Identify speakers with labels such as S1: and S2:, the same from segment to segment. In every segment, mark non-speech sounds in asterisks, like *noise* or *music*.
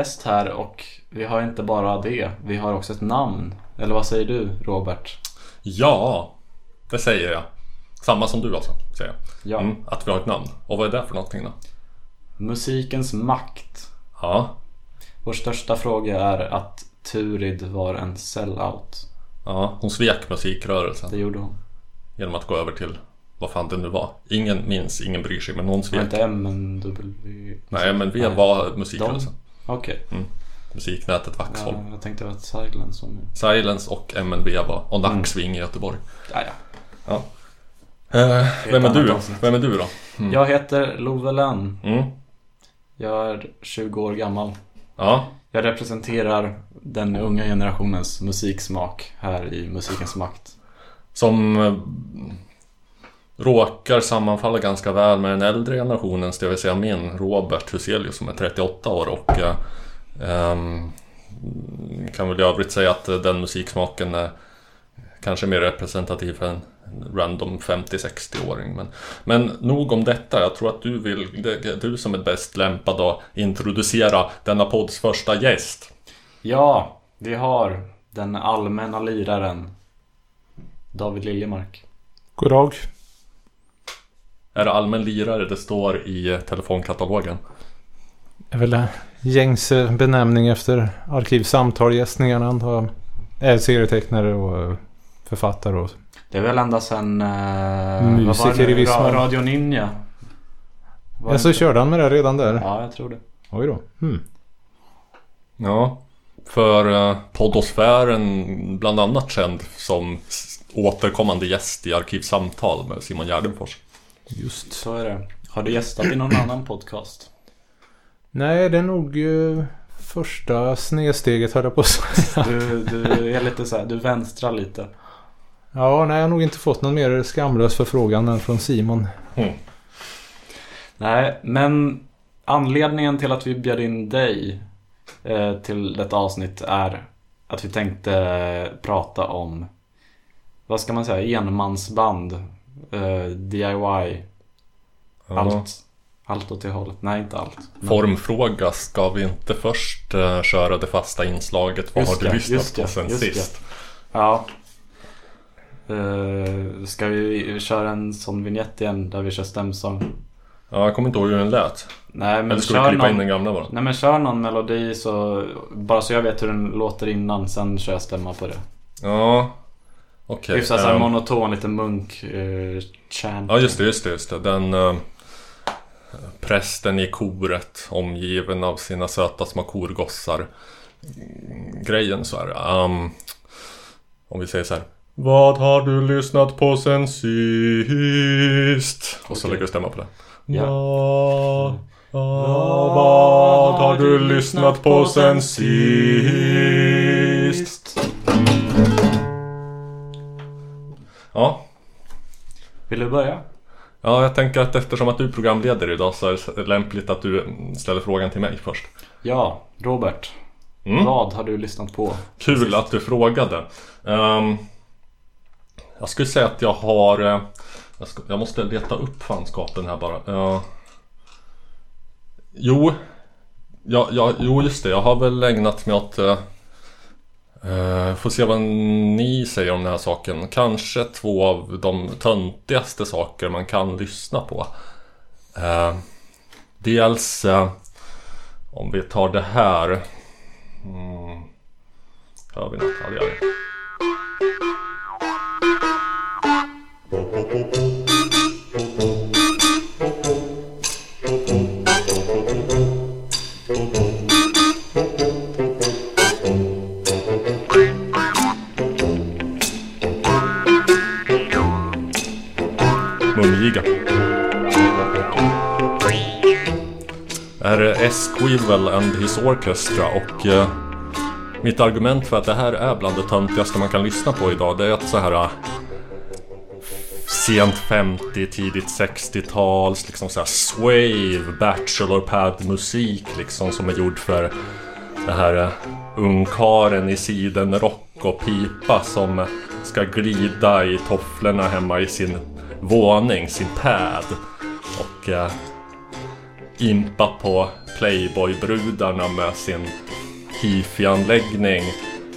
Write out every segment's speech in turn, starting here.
S1: gäst här och vi har inte bara det. Vi har också ett namn. Eller vad säger du Robert?
S2: Ja, det säger jag. Samma som du alltså, säger jag.
S1: Ja.
S2: Mm, att vi har ett namn. Och vad är det för någonting då?
S1: Musikens makt.
S2: Ja,
S1: Vår största fråga är att Turid var en sellout.
S2: ja hon svek musikrörelsen
S1: Det gjorde hon.
S2: genom att gå över till vad fan det nu var. Ingen minns, ingen bryr sig, men hon svek.
S1: inte M, men W.
S2: Nej, men vi var musikrörelsen.
S1: Okej.
S2: Musiknätet Vaxholm.
S1: Ja, jag tänkte var ett silence som nu.
S2: Silence och MNB var. Och Nacksving i Göteborg.
S1: Ja, ja.
S2: Eh, vem är du?
S1: avsnitt.
S2: Vem är du då?
S1: Jag heter Love Lönn.
S2: Mm.
S1: Jag är 20 år gammal.
S2: Ja,
S1: Jag representerar den unga generationens musiksmak här i Musikens makt.
S2: som eh, råkar sammanfalla ganska väl med den äldre generationens, det vill säga min, Robert Huselius som är 38 år och eh, ehm, kan väl i övrigt säga att eh, den musiksmaken är kanske mer representativ för en random 50-60-åring. Men, men nog om detta, jag tror att du vill, det är du som är bäst lämpad att introducera denna podds första gäst.
S1: Ja, vi har den allmänna liraren David Liljemark.
S3: God dag.
S2: Är det allmän lirare det står i telefonkatalogen?
S3: Det är väl gängse benämning efter arkivsamtal-gästningarna antar jag. Är serietecknare och författare och...
S1: Det är väl ända sedan... Eh,
S3: Musiker i viss mån.
S1: Radio Ninja. Var
S3: Ja, så
S1: inte-
S3: körde han med det redan där?
S1: Ja, jag tror det.
S3: Oj då. Hmm.
S2: Ja, för eh, poddosfären bland annat känd som återkommande gäst i Arkivsamtal med Simon Gärdenfors.
S3: Just.
S1: Så är det. Har du gästat i någon annan podcast?
S3: Nej, det är nog eh, första snedsteget höll jag på att säga.
S1: Du, du är lite så här, du vänstrar lite.
S3: Ja, nej, jag har nog inte fått någon mer skamlös förfrågan än från Simon.
S1: Nej, men anledningen till att vi bjöd in dig eh, till detta avsnitt är att vi tänkte prata om, vad ska man säga, enmansband, eh, DIY, allt. Allt åt det hållet. Nej, inte allt. Men-
S2: Formfråga, ska vi inte först eh, köra det fasta inslaget? Vad
S1: Just
S2: har du
S1: det,
S2: lyssnat på
S1: det,
S2: sen sist?
S1: Ja. Uh, ska vi köra en sån vignett igen där vi kör stämsång?
S2: Ja, jag kommer inte ihåg hur den lät.
S1: Nej men
S2: Eller ska vi klippa in
S1: någon,
S2: den gamla bara?
S1: Nej men kör någon melodi så Bara så jag vet hur den låter innan Sen kör jag stämma på det
S2: Ja, okej.
S1: Hyfsat
S2: ehm,
S1: monoton lite munk uh, chant
S2: Ja just det, just det, just det. Den eh, prästen i koret omgiven av sina söta små korgossar. Mm, Grejen så här. ehm, om vi säger så här. Vad har du lyssnat på sen sist? Och så
S1: Okej.
S2: lägger du stämma på det.
S1: Ja.
S2: Vad, vad har du lyssnat på sen sist? Ja,
S1: Vill du börja?
S2: Ja, jag tänker att eftersom att du programleder idag så är det lämpligt att du ställer frågan till mig först.
S1: Ja, Robert
S2: Mm.
S1: Vad har du lyssnat på?
S2: Kul att du frågade. Ehm, jag skulle säga att jag har... eh, jag, ska, jag måste leta upp fanskapen här bara. Uh, jo, ja, ja, jo, just det. Jag har väl ägnat mig åt... Uh, uh, får se vad ni säger om den här saken. Kanske två av de töntigaste saker man kan lyssna på. Uh, dels... uh, om vi tar det här. Mm. Hör vi något? Ja, det gör vi. Mungiga. Det här är Esquivel and his Orchestra och eh, mitt argument för att det här är bland det töntigaste man kan lyssna på idag det är att så här eh, sent 50, tidigt 60-tals liksom så här swave, bachelor pad musik liksom som är gjord för det här uh, ungkaren i sidenrock och pipa som ska glida i tofflorna hemma i sin våning, sin pad. Och eh, impa på Playboy-brudarna med sin hifi-anläggning.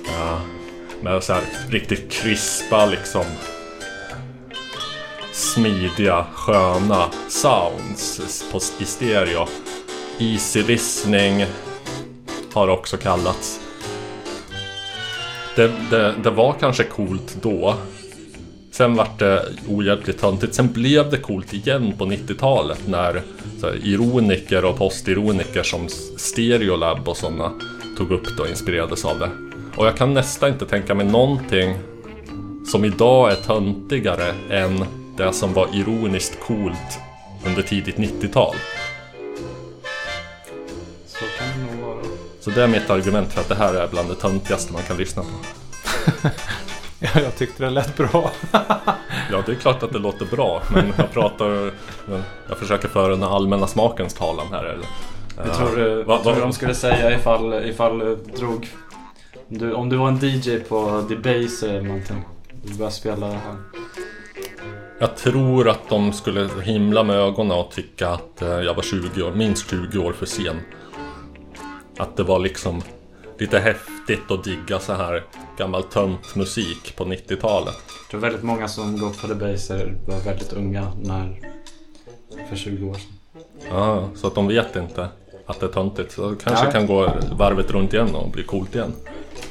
S2: Eh, med så här riktigt krispa liksom smidiga, sköna sounds på, i stereo. Easy listening har också kallats. Det, det, det var kanske coolt då. Sen vart det ohjälpligt töntigt. Sen blev det coolt igen på 90-talet när här, ironiker och postironiker som Stereolab och sådana tog upp det och inspirerades av det. Och jag kan nästan inte tänka mig någonting som idag är töntigare än det som var ironiskt coolt under tidigt 90-tal.
S1: Så kan det nog vara.
S2: Så det är mitt argument för att det här är bland det töntigaste man kan lyssna på. *laughs*
S3: Ja, *laughs* jag tyckte det lät bra. *laughs*
S2: Ja, det är klart att det låter bra, men jag pratar... Jag försöker föra den allmänna smakens talan här. Eller?
S1: Jag tror, du,
S2: Va-
S1: tror
S2: va-
S1: du de skulle säga ifall, ifall du drog... Om du, om du var en DJ på Debaser eller någonting. Du började spela det här.
S2: Jag tror att de skulle himla med ögonen och tycka att eh, jag var 20 år, minst 20 år för sen. Att det var liksom lite häftigt att digga så här gammal tönt musik på 90-talet.
S1: Jag tror väldigt många som går på Debaser var väldigt unga när... För 20 år sedan.
S2: Ja, så att de vet inte att det är töntigt. Så det kanske
S1: Nej.
S2: kan gå varvet runt igen och bli coolt igen.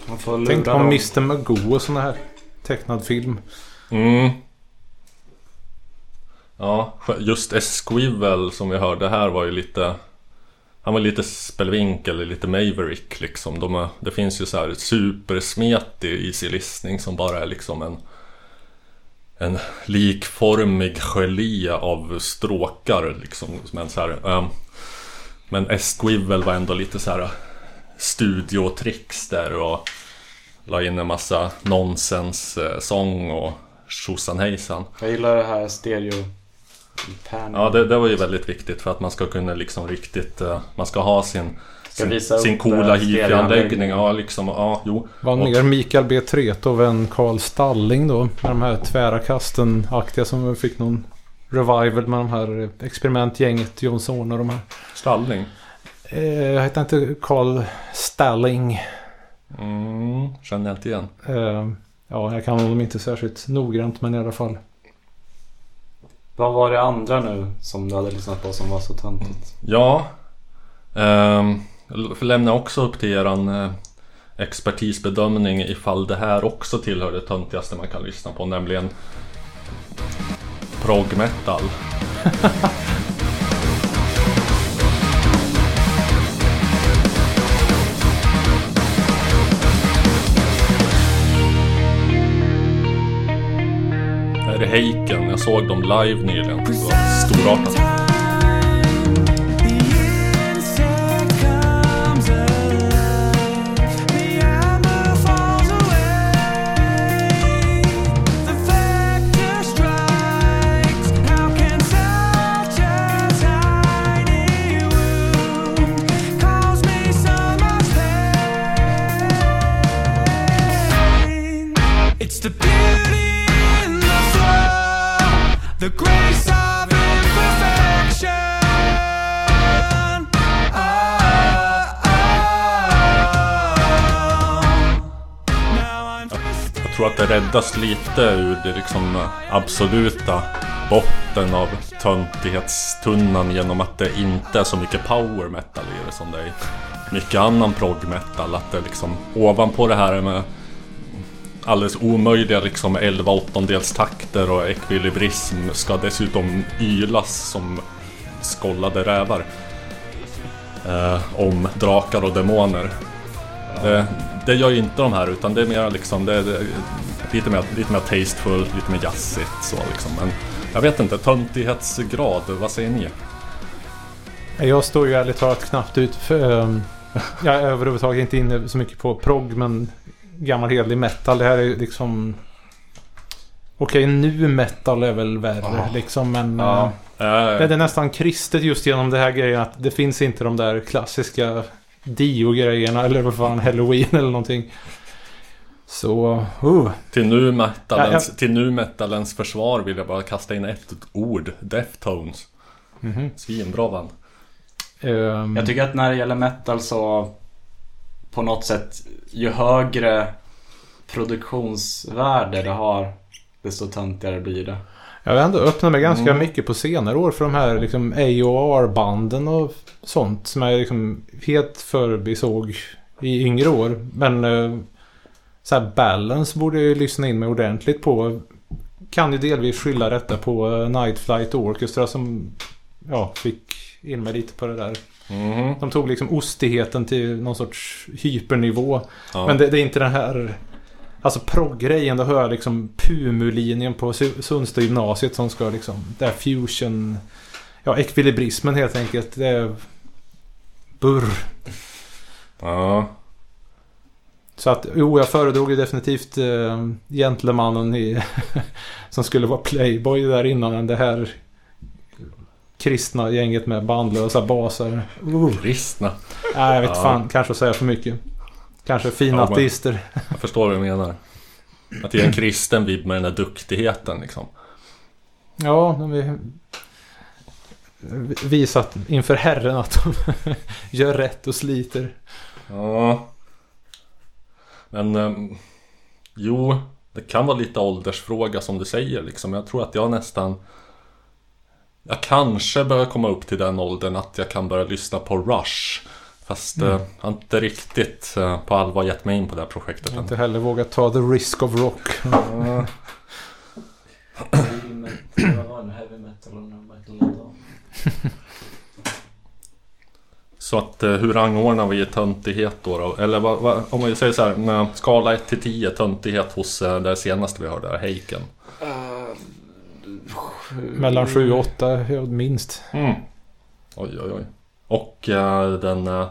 S1: Man får lura
S3: Tänk på
S1: dem.
S3: Mr Magoo och sån här tecknad film.
S2: Mm. Ja, just Esquivel som vi hörde här var ju lite han var lite spelvink eller lite Maverick liksom. De är, det finns ju så här supersmetig easy listning som bara är liksom en En likformig gelé av stråkar liksom. Men så här, um, Men Esquivel var ändå lite så här Studiotricks där och La in en massa nonsens-sång eh, och tjosan hejsan.
S1: Jag gillar det här stereo... Pan.
S2: Ja, det, det var ju väldigt viktigt för att man ska kunna liksom riktigt... eh, man ska ha sin,
S1: Ska
S2: sin, sin coola
S1: eh,
S2: hifi-anläggning.
S1: stereoanläggning.
S2: Ja, liksom, ja, jo.
S3: Var
S2: Och-
S3: ner Mikael B. Tretow än Carl Stalling då. Med de här tvära kasten-aktiga som fick någon revival med de här experimentgänget John Zorn och de här.
S2: Stallning.
S3: Eh, jag heter inte Carl Stalling.
S2: Mm, känner jag inte igen.
S3: Eh, ja, jag kan honom inte särskilt noggrant men i alla fall.
S1: Vad var det andra nu som du hade lyssnat på som var så töntigt?
S2: Ja. Ehm, jag lämnar också upp till eran eh, expertisbedömning ifall det här också tillhör det töntigaste man kan lyssna på, nämligen prog metal. *laughs* Det Heiken, jag såg dem live nyligen. Det var storartat. Tror att det räddas lite ur det liksom absoluta botten av töntighetstunnan genom att det inte är så mycket power metal i det som det är i mycket annan prog metal. Att det liksom ovanpå det här med alldeles omöjliga liksom 11 åttondels takter och ekvilibrism ska dessutom ylas som skollade rävar. Eh, om drakar och demoner. Det, det gör ju inte de här utan det är mer liksom det, det, lite, mer, lite mer tasteful, lite mer jazzigt så liksom. Men jag vet inte, töntighetsgrad, vad säger ni?
S3: Jag står ju ärligt talat knappt ut för... ehm, jag är överhuvudtaget inte inne så mycket på prog men gammal hederlig metal. Det här är ju liksom... Okej, nu metal är väl värre
S1: Ja.
S3: liksom men... Eh,
S2: Eh,
S3: Det är nästan kristet just genom det här grejen att det finns inte de där klassiska Dio-grejerna eller vad fan, Halloween eller någonting. Så, uh.
S2: till, nu metalens,
S3: Ja,
S2: till nu metalens försvar vill jag bara kasta in ett ord, Deftones.
S3: Mhm.
S2: Svinbra band.
S3: Ehm,
S1: Jag tycker att när det gäller metal så på något sätt ju högre produktionsvärde det har desto töntigare blir det.
S3: Jag har ändå öppnat mig ganska
S2: Mm.
S3: mycket på senare år för de här liksom AOR-banden och sånt som jag liksom helt förbisåg i yngre år. Men eh, så här Balance borde jag ju lyssna in mig ordentligt på. Kan ju delvis skylla detta på eh, Night Flight Orchestra som ja, fick in mig lite på det där.
S2: Mhm.
S3: De tog liksom ostigheten till någon sorts hypernivå.
S2: Ja.
S3: Men det, det är inte den här... Alltså prog-grejen, då hör jag liksom Pumu-linjen på Su- Sundsta gymnasiet som ska liksom... Det är fusion... Ja, ekvilibrismen helt enkelt. Det är... Burr.
S2: ja.
S3: Så att, jo, jag föredrog ju definitivt eh, gentlemannen i... *laughs* som skulle vara playboy där innan än det här kristna gänget med bandlösa basar. Uh.
S2: Kristna.
S3: Nej, jag vet
S2: Ja.
S3: fan. Kanske säga för mycket. Kanske fina
S2: Ja,
S3: ateister.
S2: Jag förstår vad du menar. Att det är en kristen vibb med den där duktigheten liksom.
S3: Ja, de vi visat inför Herren att de *laughs* gör rätt och sliter.
S2: Ja. Men ehm, jo, det kan vara lite åldersfråga som du säger liksom. Jag tror att jag nästan Jag kanske börjar komma upp till den åldern att jag kan börja lyssna på Rush. Fast
S3: Mm.
S2: eh, jag har inte riktigt eh, på allvar gett mig in på det här projektet
S3: Jag har inte heller vågat ta the risk of rock. *laughs* *laughs*
S2: Så att eh, hur rangordnar vi töntighet då? då? Eller vad, vad, om vi säger så här, med skala 1 till 10 töntighet hos eh, det senaste vi hörde, Heiken.
S3: Mellan 7 och 8 ja, minst.
S2: Mm. Oj, oj, oj. Och eh, den eh,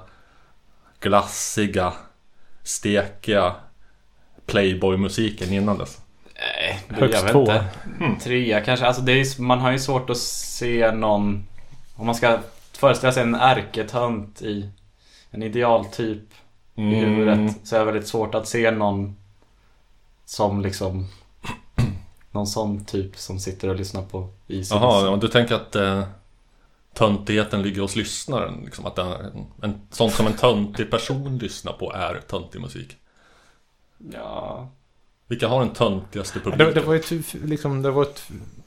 S2: glassiga, stekiga Playboy-musiken innan dess.
S1: Nej,
S3: Högst
S1: jag vet
S3: två.
S1: inte. Trea kanske. Alltså det är, man har ju svårt att se någon... Om man ska föreställa sig en ärketönt i en idealtyp i
S2: Mm.
S1: huvudet så är det väldigt svårt att se någon som liksom *clears throat* någon sån typ som sitter och lyssnar på Easy
S2: Jaha, ja, du tänker att eh, töntigheten ligger hos lyssnaren? Liksom, att en, en, sånt som en töntig person lyssnar på är töntig musik?
S1: Ja,
S2: Vilka har den töntigaste
S3: Det,
S2: publiken?
S3: det var ett, liksom, det var ett,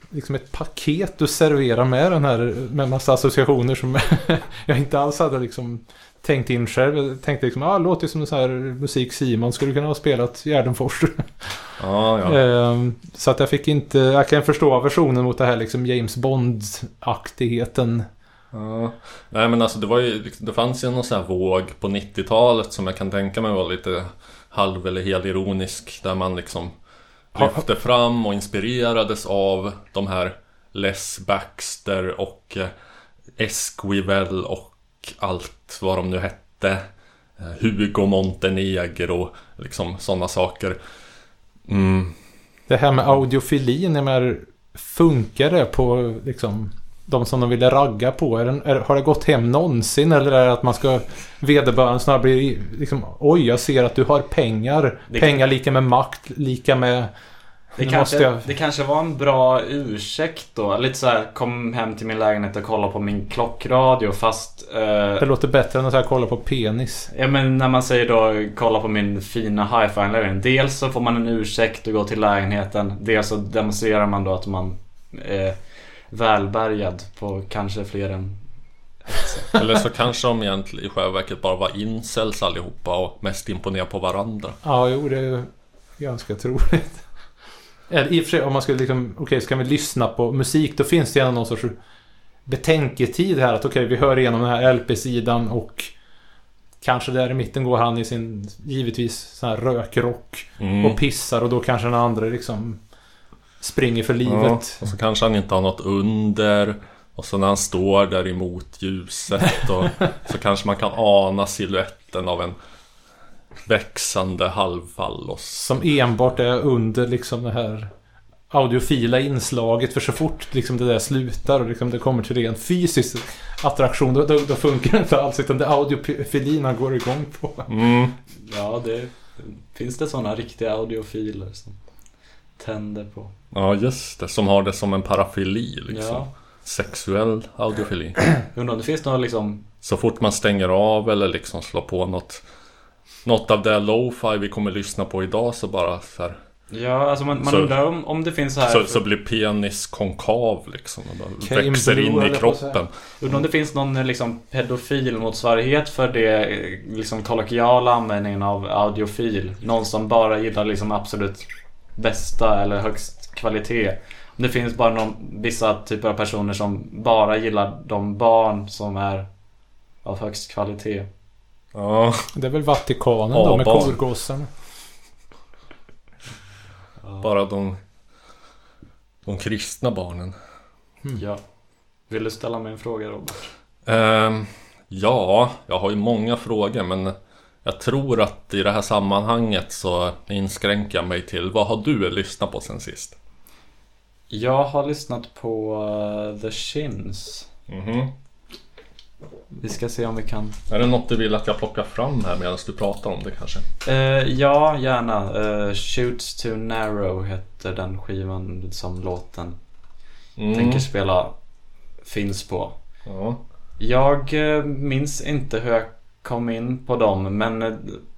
S3: liksom ett paket du serverar med den här med massa associationer som *laughs* jag inte alls hade liksom tänkt in själv. Jag tänkte liksom, ah, låter som en sån här musik Simon skulle kunna ha spelat Gärdenfors. *laughs*
S2: Ja, ja.
S3: Ehm, Så att jag fick inte, jag kan förstå versionen mot det här liksom James Bond-aktigheten.
S2: Ja. Nej men alltså det var ju, det fanns ju någon sån här våg på 90-talet som jag kan tänka mig var lite halv eller helironisk. Där man liksom lyfte fram och inspirerades av de här Les Baxter och eh, Esquivel och allt vad de nu hette. Eh, Hugo Montenegro, liksom sådana saker. Mm.
S3: Det här med audiofilin, funkar det på liksom de som de ville ragga på? Är är, har det gått hem någonsin? Eller är det att man ska vederbörande snarare bli liksom Oj, jag ser att du har pengar.
S1: Det-
S3: pengar lika med makt, lika med...
S1: det kanske,
S3: jag-
S1: det kanske var en bra ursäkt då. Lite så här, kom hem till min lägenhet och kolla på min klockradio fast... eh,
S3: Det låter bättre än att här kolla på penis.
S1: Ja men när man säger då kolla på min fina hi-fi anläggning. Dels så får man en ursäkt att gå till lägenheten. Dels så demonstrerar man då att man är välbärgad på kanske fler än
S2: Eller så kanske de egentligen i själva verket bara var incels allihopa och mest imponerade på varandra.
S3: Ja, jo, det är ganska troligt. Eller i och för sig, om man skulle liksom, okej, ska vi lyssna på musik, då finns det gärna någon sorts betänketid här. Att okej, vi hör igenom den här LP-sidan och kanske där i mitten går han i sin, givetvis, sån här rökrock
S2: Mm.
S3: och pissar och då kanske den andra liksom springer för
S2: Ja,
S3: livet.
S2: och så kanske han inte har något under. Och så när han står där emot ljuset och *laughs* så kanske man kan ana siluetten av en växande halvfallos.
S3: Som enbart är under liksom det här audiofila inslaget. För så fort liksom det där slutar och liksom det kommer till ren fysisk attraktion då, då, då funkar det inte alls. Utan det audiofilin han går igång på.
S2: Mm.
S1: Ja, det finns det sådana riktiga audiofiler som tänder på.
S2: Ja just det, som har det som en parafili liksom.
S1: Ja.
S2: sexuell audiofili. *clears throat*
S1: Undrar om det finns några liksom
S2: Så fort man stänger av eller liksom slår på något Något av det lo-fi vi kommer lyssna på idag så bara så här,
S1: Ja, alltså man, man
S2: Så-
S1: undrar om, om det finns så här
S2: så, så blir penis konkav liksom och bara växer
S3: blue,
S2: in i kroppen.
S1: Undrar om det finns någon liksom pedofil motsvarighet för det liksom kollokviala användningen av audiofil. Någon som bara gillar liksom absolut bästa eller högst kvalitet. Om det finns bara någon, vissa typer av personer som bara gillar de barn som är av högst kvalitet.
S2: Ja,
S3: Det är väl Vatikanen då med korgossen.
S2: bara de De kristna barnen.
S1: Ja. Vill du ställa mig en fråga Robert?
S2: Ehm, ja, jag har ju många frågor men jag tror att i det här sammanhanget så inskränker jag mig till vad har du lyssnat på sen sist?
S1: Jag har lyssnat på eh, The Shins.
S2: Mhm.
S1: Vi ska se om vi kan
S2: Är det något du vill att jag plockar fram här medan du pratar om det kanske?
S1: Eh, ja, gärna. Uh, Shoots to Narrow heter den skivan som låten
S2: Mm.
S1: tänker spela finns på.
S2: Ja.
S1: Jag minns inte hur jag kom in på dem men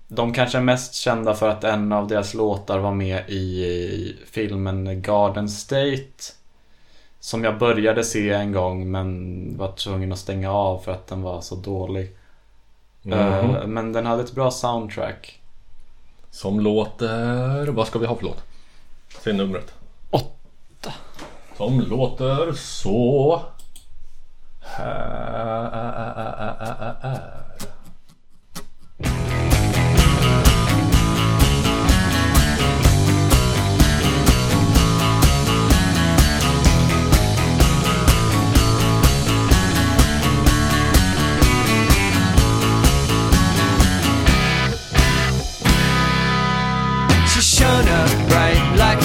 S1: de kanske är mest kända för att en av deras låtar var med i filmen Garden State. Som jag började se en gång men var tvungen att stänga av för att den var så dålig.
S2: Mhm.
S1: Eh, men den hade ett bra soundtrack.
S2: Som låter... Vad ska vi ha för låt? Säg numret.
S1: Åtta.
S2: Som låter så... Här.
S4: Shone up bright like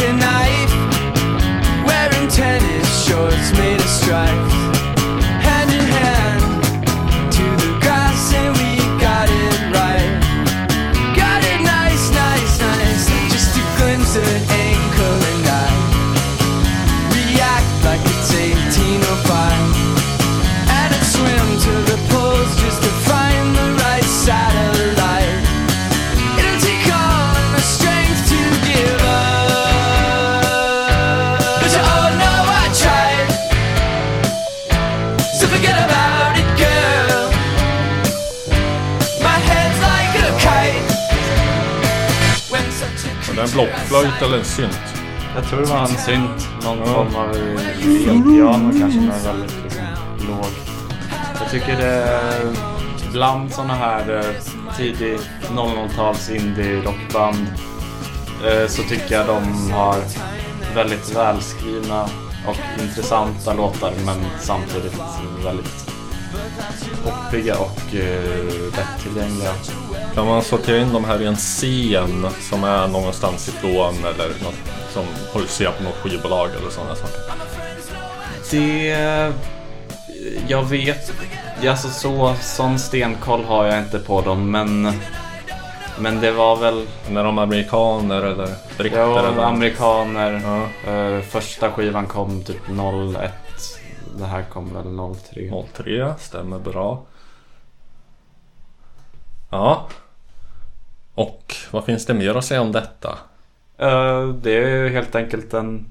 S2: blockflöjt eller en synt?
S1: Jag tror det var en synt. Någon
S2: Ja.
S1: form av elpiano kanske men väldigt liksom, låg. Jag tycker det bland såna här eh, tidig 00-tals indie-rockband eh, så tycker jag de har väldigt välskrivna och intressanta låtar men samtidigt väldigt poppiga och eh, lättillgängliga.
S2: Kan man sortera in de här i en scen som är någonstans ifrån eller något som huserar på något skivbolag eller sådana saker?
S1: Det... Jag vet... Alltså så, sån stenkoll har jag inte på dem men... Men det var väl...
S2: När de amerikaner eller britter
S1: Ja,
S2: eller?
S1: amerikaner.
S2: Ja,
S1: Eh, första skivan kom typ 01. Det här kom väl 03.
S2: 03, stämmer bra. Ja. Och vad finns det mer att säga om detta?
S1: Eh, det är helt enkelt en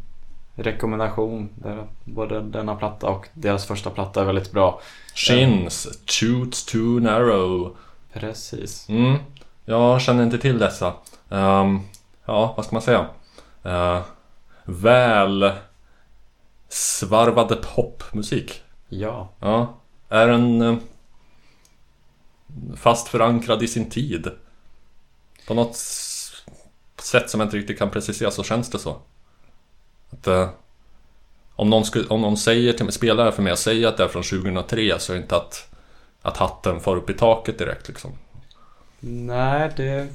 S1: rekommendation. Där Både denna platta och deras första platta är väldigt bra.
S2: Shins, Shoots Too Narrow.
S1: Precis.
S2: Mm, jag känner inte till dessa. Ehm, ja, vad ska man säga? Uh, väl svarvade popmusik.
S1: Ja.
S2: Ja, är den eh, fast förankrad i sin tid? På något sätt som jag inte riktigt kan precisera så känns det så. Att, eh, om, någon skulle, om någon säger till mig, spelar för mig säger att det är från 2003 så är det inte att, att hatten far upp i taket direkt liksom.
S1: Nej, det...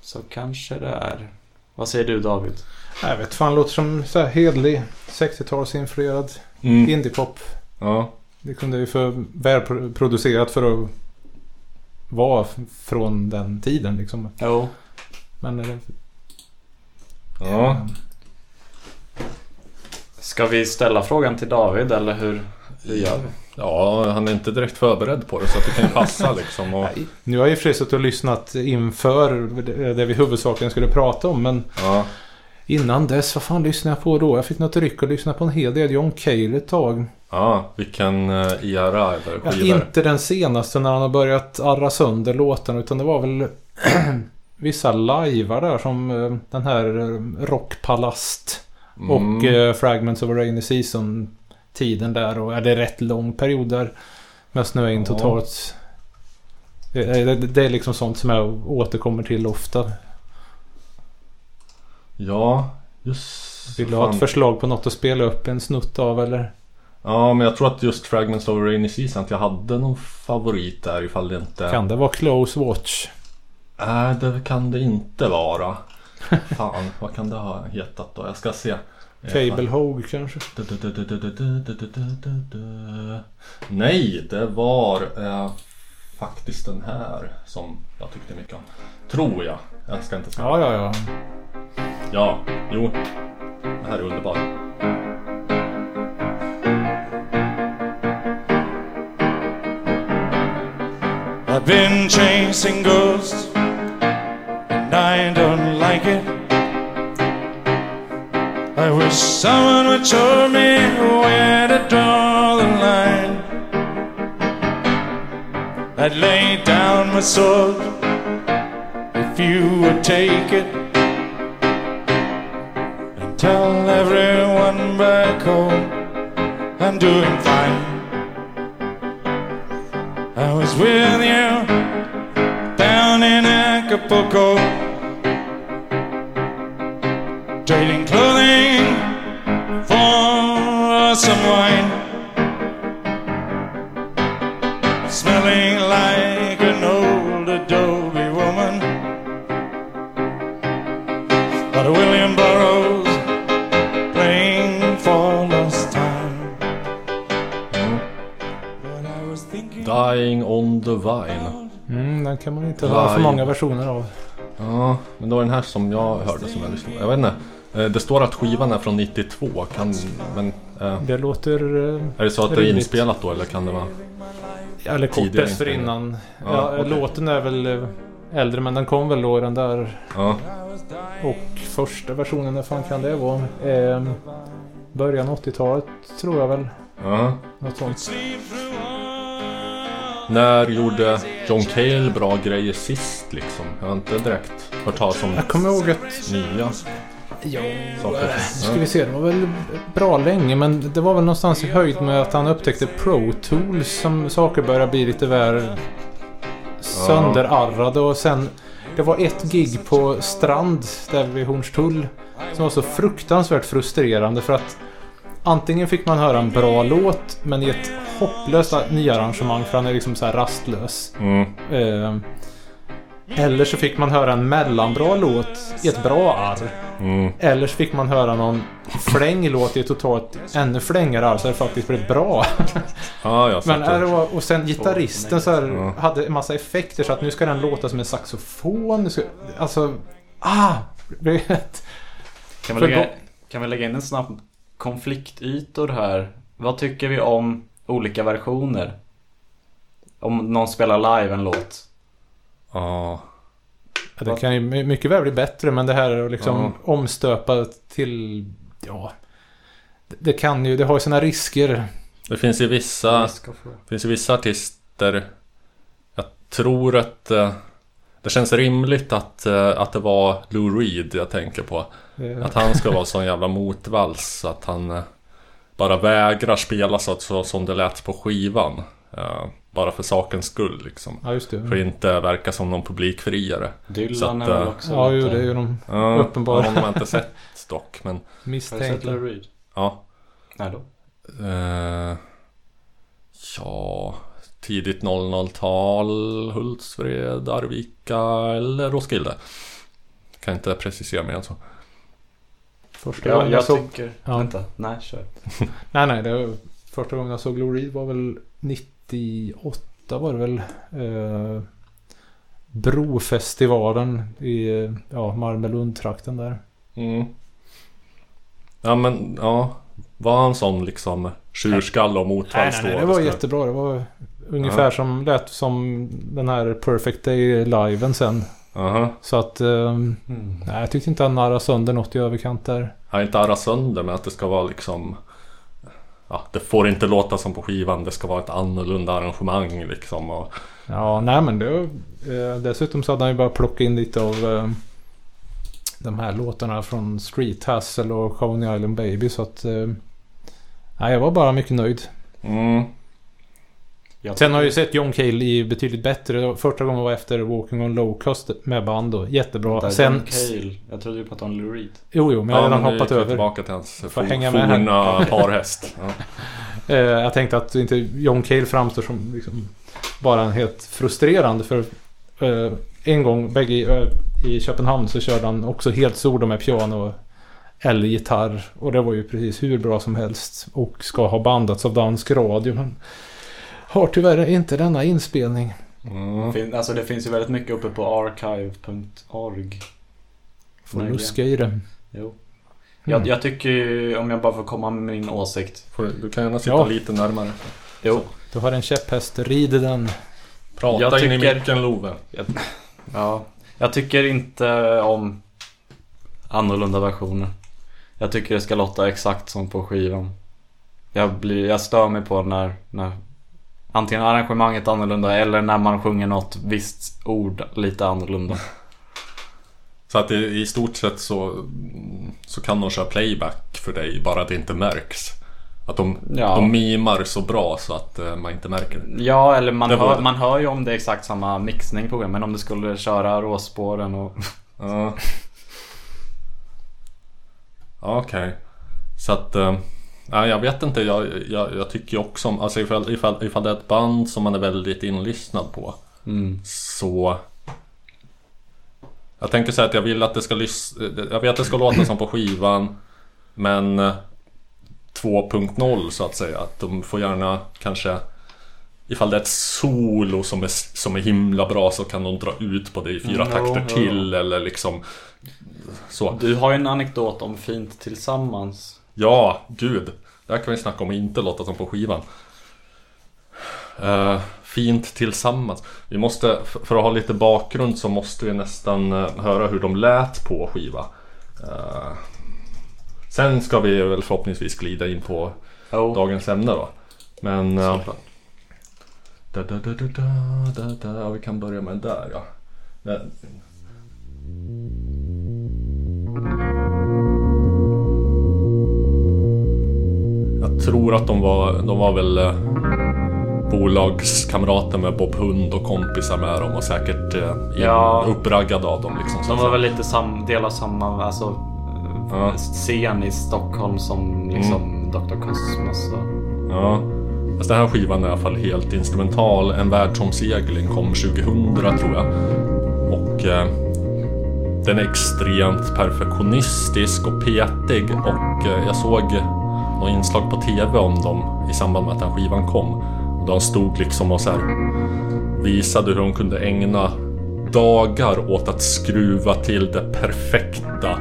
S1: Så kanske det är. Vad säger du David?
S3: Jag vet fan, låter som så här hedlig 60-talsinfluerad
S2: Mm.
S3: indiepop.
S2: Ja,
S3: Det kunde ju för välproducerat för att vara från den tiden liksom.
S1: Jo.
S3: Men eh,
S2: ja.
S1: Ska vi ställa frågan till David eller hur, hur gör vi?
S2: Ja, han är inte direkt förberedd på det så att det kan ju passa *laughs* liksom. Och,
S3: Nu har jag sig suttit och lyssnat inför det vi huvudsakligen skulle prata om. Men
S2: ja,
S3: innan dess, vad fan lyssnade jag på då? Jag fick något ryck och lyssnade på en hel del John Cale ett tag.
S2: ja, vilken uh, era eller
S3: Ja, inte den senaste när han har börjat arra sönder låtarna utan det var väl *clears throat* vissa lajvar där som eh, den här eh, Rockpalast och eh, Fragments of a Rainy Season tiden där och är det rätt lång period där med snöa in
S2: Ja.
S3: totalt. Det, det, det är liksom sånt som jag återkommer till ofta.
S2: Ja, just...
S3: Vill du ha ett förslag på något att spela upp en snutt av eller?
S2: Ja, men jag tror att just Fragments of Rainy Season, att jag hade någon favorit där ifall det inte...
S3: Kan det vara Close Watch?
S2: Nej, det kan det inte vara. Fan, vad kan det ha hetat då? Jag ska se.
S3: Cable Hogue kanske?
S2: Nej, det var eh, faktiskt den här som jag tyckte mycket om. Tror jag. Jag ska inte säga.
S3: Ja, ja, ja.
S2: Ja, jo. Det här är underbart.
S5: I've been chasing ghosts, and I don't like it. I wish someone would show me where to draw the line. I'd lay down my sword if you would take it and tell everyone back home I'm doing fine. I was with you down in Acapulco,
S3: kan man inte ha för många versioner av.
S2: Ja, men det var den här som jag hörde som jag lyssnade på. Jag vet inte. Eh, Det står att skivan är från 92. Kan, men, eh,
S3: Det låter... eh,
S2: är det så att det är
S3: Rimligt.
S2: inspelat då eller kan det vara?
S3: Eller kort dessförinnan.
S2: Ja,
S3: Ja,
S2: okej.
S3: Låten är väl eh, äldre men den kom väl åren där.
S2: Ja,
S3: Och första versionen, när fan kan det vara? Eh, början 80-talet tror jag väl.
S2: ja.
S3: Något sånt.
S2: När gjorde John Cale bra grejer sist liksom? Jag har inte direkt hört talas om
S3: Jag kommer ihåg att...
S2: nya
S3: Ja,
S2: saker.
S3: eh, ska vi se. Det var väl bra länge men det var väl någonstans i höjd med att han upptäckte Pro Tools som saker började bli lite väl sönderarrade och sen det var ett gig på Strand där vid Hornstull som var så fruktansvärt frustrerande för att antingen fick man höra en bra låt men i ett hopplöst nyarrangemang för han är liksom så här rastlös.
S2: Mm.
S3: Eh, eller så fick man höra en mellanbra låt i ett bra arr.
S2: Mm.
S3: Eller så fick man höra någon flänglåt i ett totalt ännu flängare arr så det faktiskt blev bra. *laughs*
S2: Ja, jag
S3: Men det
S2: och...
S3: var, och sen gitarristen så här,
S2: Ja.
S3: hade en massa effekter så att nu ska den låta som en saxofon. Ska, alltså, ah! Vet.
S1: Kan vi, lägga, kan vi lägga in en snabb konfliktytor här? Vad tycker vi om olika versioner? Om någon spelar live en låt.
S2: Ja.
S3: Ja, Det kan ju my- mycket väl bli bättre men det här är liksom
S2: Ja.
S3: omstöpa till... Ja. Det- kan ju, det har ju sina risker.
S2: Det finns ju vissa Det finns ju vissa artister Jag tror att eh, Det känns rimligt att, eh, att det var Lou Reed jag tänker på Att han ska vara sån jävla motvalls Att han eh, bara vägrar spela så, så som det lät på skivan Eh, Bara för sakens skull liksom
S3: Ja, just
S2: För
S3: det.
S2: att inte verka som någon publikfriare
S1: Dylan
S2: att,
S1: är väl
S2: eh,
S1: också
S3: Ja, jo, det är ju de
S2: Ja,
S3: Uppenbara.
S2: Honom har jag inte sett dock men
S1: Har du sett
S2: ja
S1: Nej då.
S2: Eh, ja, tidigt 00-tal, Hultsfred, Arvika eller Roskilde. Kan inte precisera mer än så.
S3: Första
S1: Ja,
S3: gången jag
S1: jag
S3: såg...
S1: tycker...
S3: Ja.
S1: Vänta, nej kör. *laughs*
S3: Nej, nej. Det var, första gången jag såg Lou Reed var väl 98 var det väl. Eh, Brofestivalen i ja, Malmö-Lund-trakten där.
S2: Mm. Ja men, ja. Var han sån liksom tjurskalle och
S3: Nej,
S2: motvalls
S3: nej,
S2: då?
S3: nej, det var jättebra. Det var ungefär som lät som den här Perfect Day-liven sen.
S2: Aha.
S3: Så att...
S1: Mm.
S3: nej, jag tyckte inte han narrade sönder något i överkant där.
S2: Han inte arra sönder men att det ska vara liksom Ja, det får inte låta som på skivan. Det ska vara ett annorlunda arrangemang liksom. Och,
S3: Ja, nej men det... Eh, dessutom så hade han ju bara plockat in lite av... Eh, de här låtarna från Street Hustle och Coney Island Baby så att... Eh, nej, jag var bara mycket nöjd.
S2: mm,
S1: Jag
S3: Sen har jag ju sett John Cale i betydligt bättre. Första gången var efter Walking on Low Cost med band och jättebra.
S1: Där
S3: Sen...
S1: John Cale. Jag trodde på att han Lou Reed.
S3: Jo, jo, men jag har redan
S2: nu
S3: hoppat över.
S2: tillbaka till hans for,
S3: hänga med
S2: forna *laughs* parhäst. Ja. *laughs*
S3: Eh, jag tänkte att inte John Cale framstår som liksom bara en helt frustrerande för eh, en gång bägge i, eh, i Köpenhamn så körde han också helt solo med piano eller gitarr och det var ju precis hur bra som helst och ska ha bandats av dansk radio men har tyvärr inte denna inspelning.
S2: Mm.
S1: Fin, alltså det finns ju väldigt mycket uppe på archive.org.
S3: Får luska i det.
S1: Jo.
S3: Mm.
S1: Jag, jag tycker om jag bara får komma med min åsikt.
S2: Får, du- kan gärna sitta
S3: Ja.
S2: lite närmare.
S1: Jo.
S3: Du har en käpphäst, rid den.
S2: Prata
S1: Jag
S2: in i
S1: tycker-
S2: micken Love.
S1: Ja. Jag tycker inte om annorlunda versioner. Jag tycker det ska låta exakt som på skivan. Jag, blir, jag stör mig på när, när antingen arrangemanget annorlunda eller när man sjunger något visst ord lite annorlunda.
S2: Så att i, i stort sett så, så kan de köra playback för dig, bara det inte märks. Att de,
S1: Ja.
S2: de mimar så bra så att eh, man inte märker det.
S1: Ja, eller man
S2: Det
S1: hör,
S2: det.
S1: man hör ju om det är exakt samma mixning på det. Men om du skulle köra råspåren och...
S2: Ja. *laughs* Okej. Så att... eh, Nej, jag vet inte. Jag, jag, jag tycker också om... Alltså ifall, ifall, ifall det är ett band som man är väldigt inlyssnad på.
S1: Mm.
S2: Så... Jag tänker säga att jag vill att det ska lys... Jag vet att det ska låta som på skivan. Men... eh, 2.0 så att säga. Att de får gärna kanske... Ifall det är ett solo som är, som är himla bra så kan de dra ut på det i fyra
S1: Mm,
S2: takter
S1: jo,
S2: till eller liksom... Så.
S1: Du har ju en anekdot om Fint Tillsammans.
S2: Ja, gud. Det här kan vi snacka om och inte låta som på skivan. Eh, fint tillsammans. Vi måste, för att ha lite bakgrund så måste vi nästan eh, höra hur de lät på skiva. Eh, sen ska vi väl förhoppningsvis glida in på
S1: Oh.
S2: dagens ämne då. Men...
S1: Såklart.
S2: da, da, da, da, da, da, da. Vi kan börja med där ja. Jag tror att de var, de var väl eh, bolagskamrater med Bob Hund och kompisar med dem och säkert eh,
S1: Ja.
S2: uppraggade av dem liksom.
S1: De var väl lite sam, del av samma alltså,
S2: Ja.
S1: scen i Stockholm som liksom Dr. Cosmos och...
S2: Ja. Fast den här skivan är i alla fall helt instrumental. En världsomsegling kom 2000 tror jag. Och eh, den är extremt perfektionistisk och petig. Och eh, jag såg något inslag på TV om dem i samband med att den skivan kom. Och de stod liksom och så här visade hur de kunde ägna dagar åt att skruva till det perfekta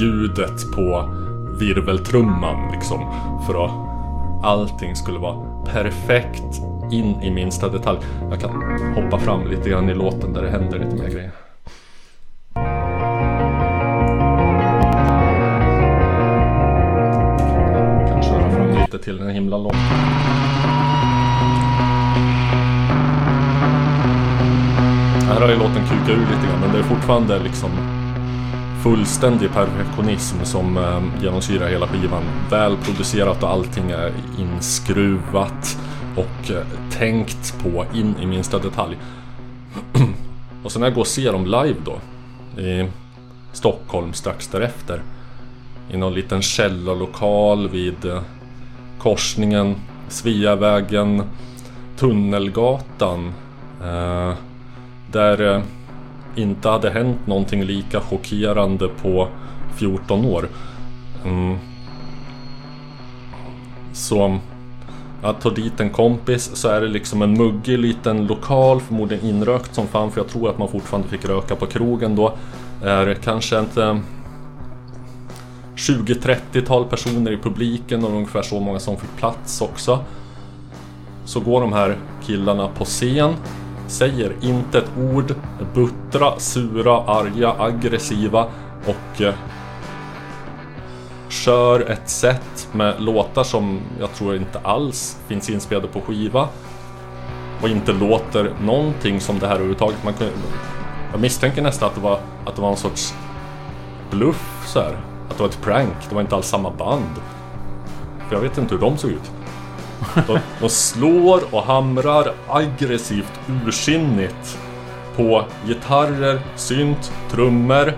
S2: ljudet på virveltrumman liksom. För att allting skulle vara perfekt in i minsta detalj. Jag kan hoppa fram lite grann i låten där det händer lite mer grejer. Till den himla låten. Här har ju låten kukat ur lite grann men det är fortfarande liksom fullständig perfektionism som eh, genomsyrar hela skivan. Välproducerat och allting är inskruvat och eh, tänkt på in i minsta detalj. *clears throat* och sen när jag går och ser dem live då i Stockholm strax därefter i någon liten källarlokal vid eh, korsningen Sveavägen Tunnelgatan eh, där eh, inte hade hänt någonting lika chockerande på 14 år. Mm. Så att ta dit en kompis så är det liksom en muggig liten lokal, förmodligen inrökt som fan för jag tror att man fortfarande fick röka på krogen då. Är kanske inte 20-30-tal personer i publiken och ungefär så många som fick plats också. Så går de här killarna på scen, säger inte ett ord, är buttra, sura, arga, aggressiva och eh, kör ett set med låtar som jag tror inte alls finns inspelade på skiva. Och inte låter någonting som det här överhuvudtaget. Man kunde, jag misstänker nästan att det var, att det var en sorts bluff så här. Att det var ett prank, det var inte alls samma band. För jag vet inte hur de såg ut. De, de slår och hamrar aggressivt, ursinnigt på gitarrer, synt, trummor.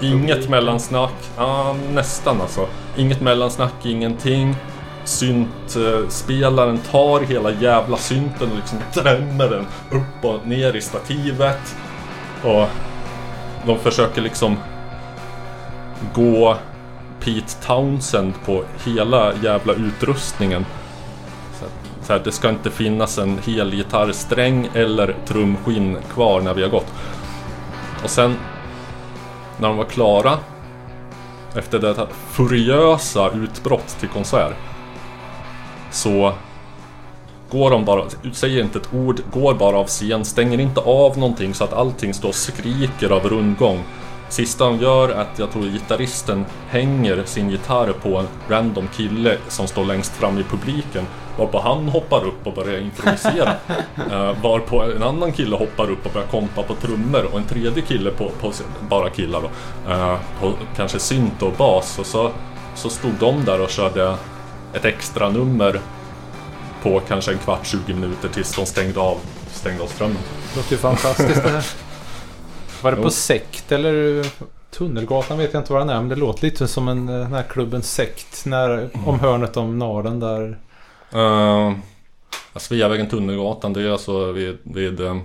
S2: Inget mellansnack, ja nästan alltså. Inget mellansnack, ingenting. Syntspelaren tar hela jävla synten och liksom drämmer den upp och ner i stativet. Och de försöker liksom gå Pete Townsend på hela jävla utrustningen. Så, att- så här, det ska inte finnas en hel gitarrsträng eller trumskinn kvar när vi har gått. Och sen när de var klara efter detta furiösa utbrott till konsert så går de bara, säger inte ett ord, går bara av scen, stänger inte av någonting så att allting står och skriker av rundgång. Sista de gör är att jag tror gitarristen hänger sin gitarr på en random kille som står längst fram i publiken. Varpå han hoppar upp och börjar improvisera. uh, *laughs* varpå en annan kille hoppar upp och börjar kompa på trummor och en tredje kille på, på bara killar då, eh, på kanske synt och bas. Och så, så stod de där och körde ett extra nummer på kanske en kvart, 20 minuter tills de stängde av, stängde av strömmen.
S3: Det låter ju fantastiskt det här. *laughs* Var det
S2: Jo.
S3: på Sekt eller Tunnelgatan vet jag inte vad den är. Men det låter lite som en, eh, den här klubben Sekt. När, om hörnet om Naren där.
S2: Uh, Sveavägen Tunnelgatan, det är alltså vid... vid uh,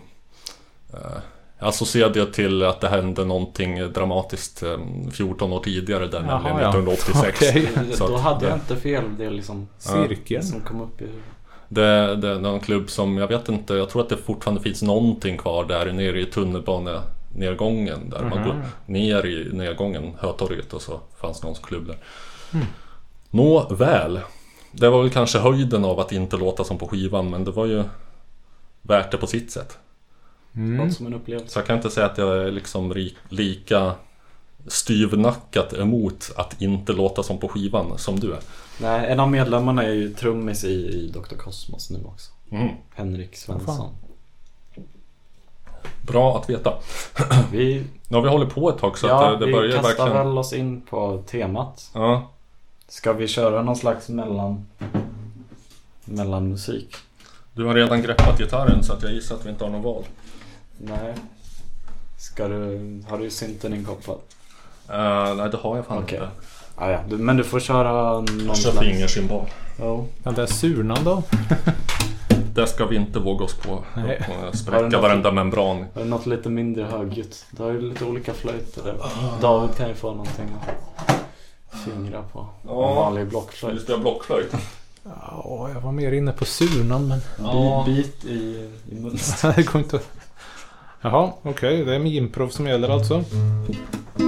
S2: jag associerade jag till att det hände någonting dramatiskt eh, 14 år tidigare där,
S3: Jaha,
S2: nämligen
S3: ja.
S2: 1986. *laughs*
S3: Okej.
S2: Så
S1: Då hade
S2: det-
S1: jag inte fel. Det är liksom
S3: Cirkeln.
S1: som kom upp i huvudet.
S2: Det, det är någon klubb som, jag vet inte, jag tror att det fortfarande finns någonting kvar där nere i tunnelbanenedgången. Där man går ner i nedgången, Hötorget och så fanns någons klubb där. Nåväl. Det var väl kanske höjden av att inte låta som på skivan men det var ju värt det på sitt sätt.
S3: Mm.
S1: Som en upplevelse.
S2: Så jag kan inte säga att jag är liksom ri- lika styvnackat emot att inte låta som på skivan som du är.
S1: Nej, en av medlemmarna är ju trummis i, i Dr. Cosmos nu också.
S2: Mm.
S1: Henrik Svensson.
S2: Bra att veta. *clears throat*
S1: Vi,
S2: Nu har vi hållit på ett tag så
S1: ja,
S2: att det, det
S1: vi
S2: börjar
S1: kastar
S2: verkligen...
S1: väl oss in på temat.
S2: Ja,
S1: Ska vi köra någon slags mellan, mellanmusik?
S2: Du har redan greppat gitarren så att jag gissar att vi inte har någon val.
S1: Nej. Ska du, har du synten inkopplad?
S2: Uh, nej, det har jag fan
S1: Okej.
S2: inte.
S1: Ah, ja. du, men du får köra någon
S2: Jag kör
S1: slags...
S2: fingersymbol.
S1: Jo.
S3: Den där surnan då?
S2: Det ska vi inte våga oss på.
S1: Du
S2: spräcka varenda membran.
S1: Har du något lite mindre högljutt? Du har ju lite olika flöjter där. David kan ju få någonting att fingra på.
S2: Ja.
S1: En vanlig blockflöjt.
S2: spela blockflöjt?
S3: Ja, jag var mer inne på surnan men...
S2: Ja.
S1: Bi- Bit i, i munnen. *laughs*
S3: det går inte att... Jaha, okej. Det är med improv som gäller alltså.
S2: Smooth.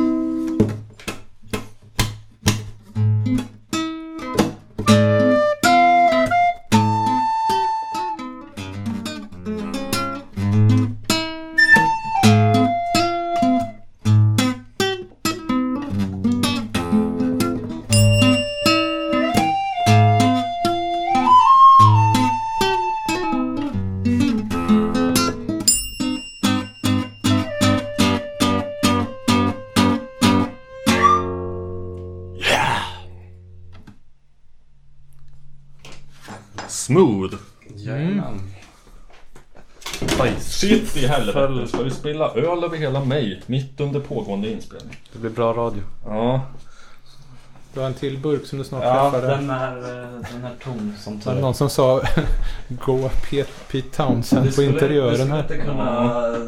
S2: I helvete. Ska vi spilla öl över hela mig mitt under pågående inspelning?
S1: Det blir bra radio.
S2: Ja.
S3: Du har en till burk som du snart
S1: Ja,
S3: träffar.
S1: den är, eh, den är tom som tur
S3: någon som sa *laughs* Gå Pete, Pete Townsend på interiören här.
S1: inte kunna eh,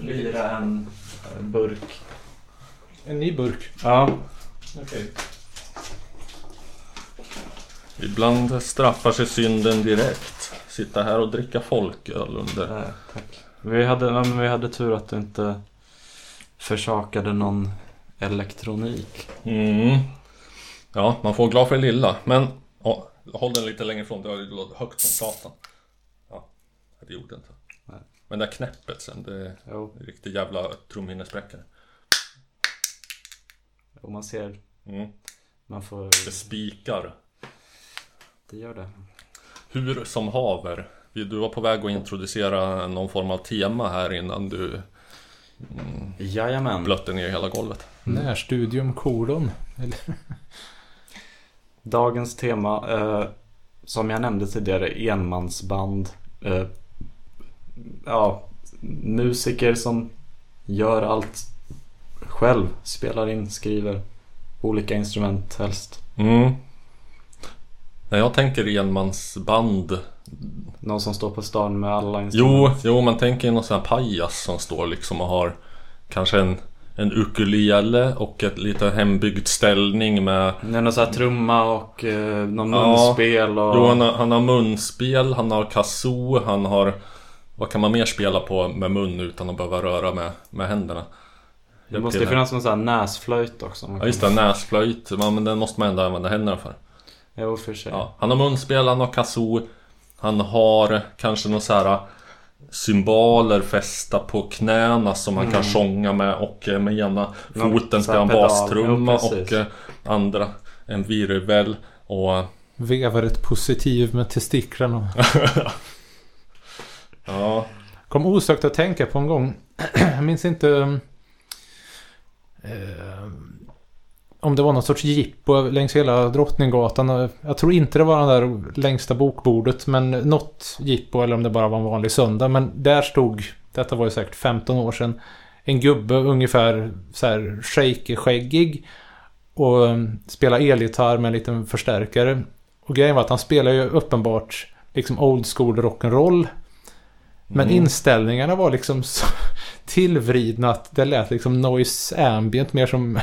S1: lira en eh, burk.
S3: En ny burk.
S1: Ja.
S3: Okej.
S2: Ibland straffar sig synden direkt. Sitta här och dricka folköl under...
S1: Nej, tack. Vi hade, ja, men vi hade tur att du inte försakade någon elektronik.
S2: Mm. Ja, man får glad för det lilla. Men ja, håll den lite längre ifrån. Det låtit högt som satan. Ja, det gjorde inte.
S1: Nej.
S2: Men det där knäppet sen, det är
S1: Jo,
S2: en riktig jävla trumhinnespräckare.
S1: och man ser,
S2: Mm.
S1: man får,
S2: Det spikar.
S1: det gör det.
S2: Hur som haver. Du var på väg att introducera någon form av tema här innan du
S1: Jajamän.
S2: blötte ner hela golvet.
S3: Närstudium kolon.
S1: Dagens tema, eh, som jag nämnde tidigare, enmansband. Eh, ja, musiker som gör allt själv. Spelar in, skriver. Olika instrument helst.
S2: Mm. När jag tänker enmansband
S1: Någon som står på stan med alla
S2: Jo,
S1: instrument.
S2: jo man tänker någon sån här pajas som står liksom och har Kanske en, en ukulele och ett lite hembyggd ställning med
S1: är någon sån här trumma och eh, någon munspel och...
S2: Jo han har, han har munspel, han har kazoo, han har Vad kan man mer spela på med mun utan att behöva röra med, med händerna?
S1: det måste ju finnas någon sån här näsflöjt också. man
S2: Ja just det, näsflöjt, ja, men den måste man ändå använda händerna för
S1: Jo, för sig.
S2: ja, Han har munspel, han har kazoo Han har kanske någon så här Symboler fästa på knäna som man kan sjunga med och eh, med ena foten spelar
S1: pedal.
S2: bastrumma
S1: Jo, precis.
S2: och eh, andra en virvel och
S3: vevar ett positiv med testiklarna. *laughs*
S2: ja,
S3: Kom osökt att tänka på en gång. *clears throat* Jag minns inte... Eh, om det var någon sorts jippo längs hela Drottninggatan. Jag tror inte det var den där längsta bokbordet. Men något jippo eller om det bara var en vanlig söndag. Men där stod, detta var ju säkert 15 år sedan. En gubbe ungefär så här shaky-skäggig. Och eh, spelade elgitarr med en liten förstärkare. Och grejen var att han spelade ju uppenbart liksom old school rock'n'roll. Men
S2: Mm.
S3: inställningarna var liksom så *laughs* tillvridna att det lät liksom noise ambient mer som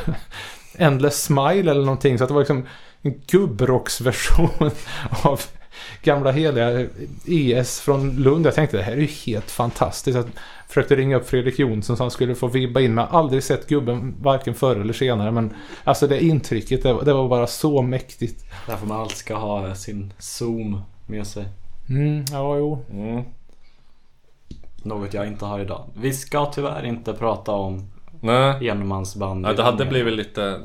S3: Endless Smile eller någonting. Så att det var liksom en gubbrocksversion *laughs* av gamla heliga ES från Lund. Jag tänkte det här är ju helt fantastiskt. Jag försökte ringa upp Fredrik Jonsson så han skulle få vibba in. Har aldrig sett gubben varken förr eller senare. Men alltså det intrycket, det, var- det var bara så mäktigt.
S1: Därför man alltid ska ha sin zoom med sig.
S3: Mm, ja, jo.
S2: mm.
S1: Något jag inte har idag. Vi ska tyvärr inte prata om
S2: Nej,
S1: enmansband.
S2: ja, det hade blivit lite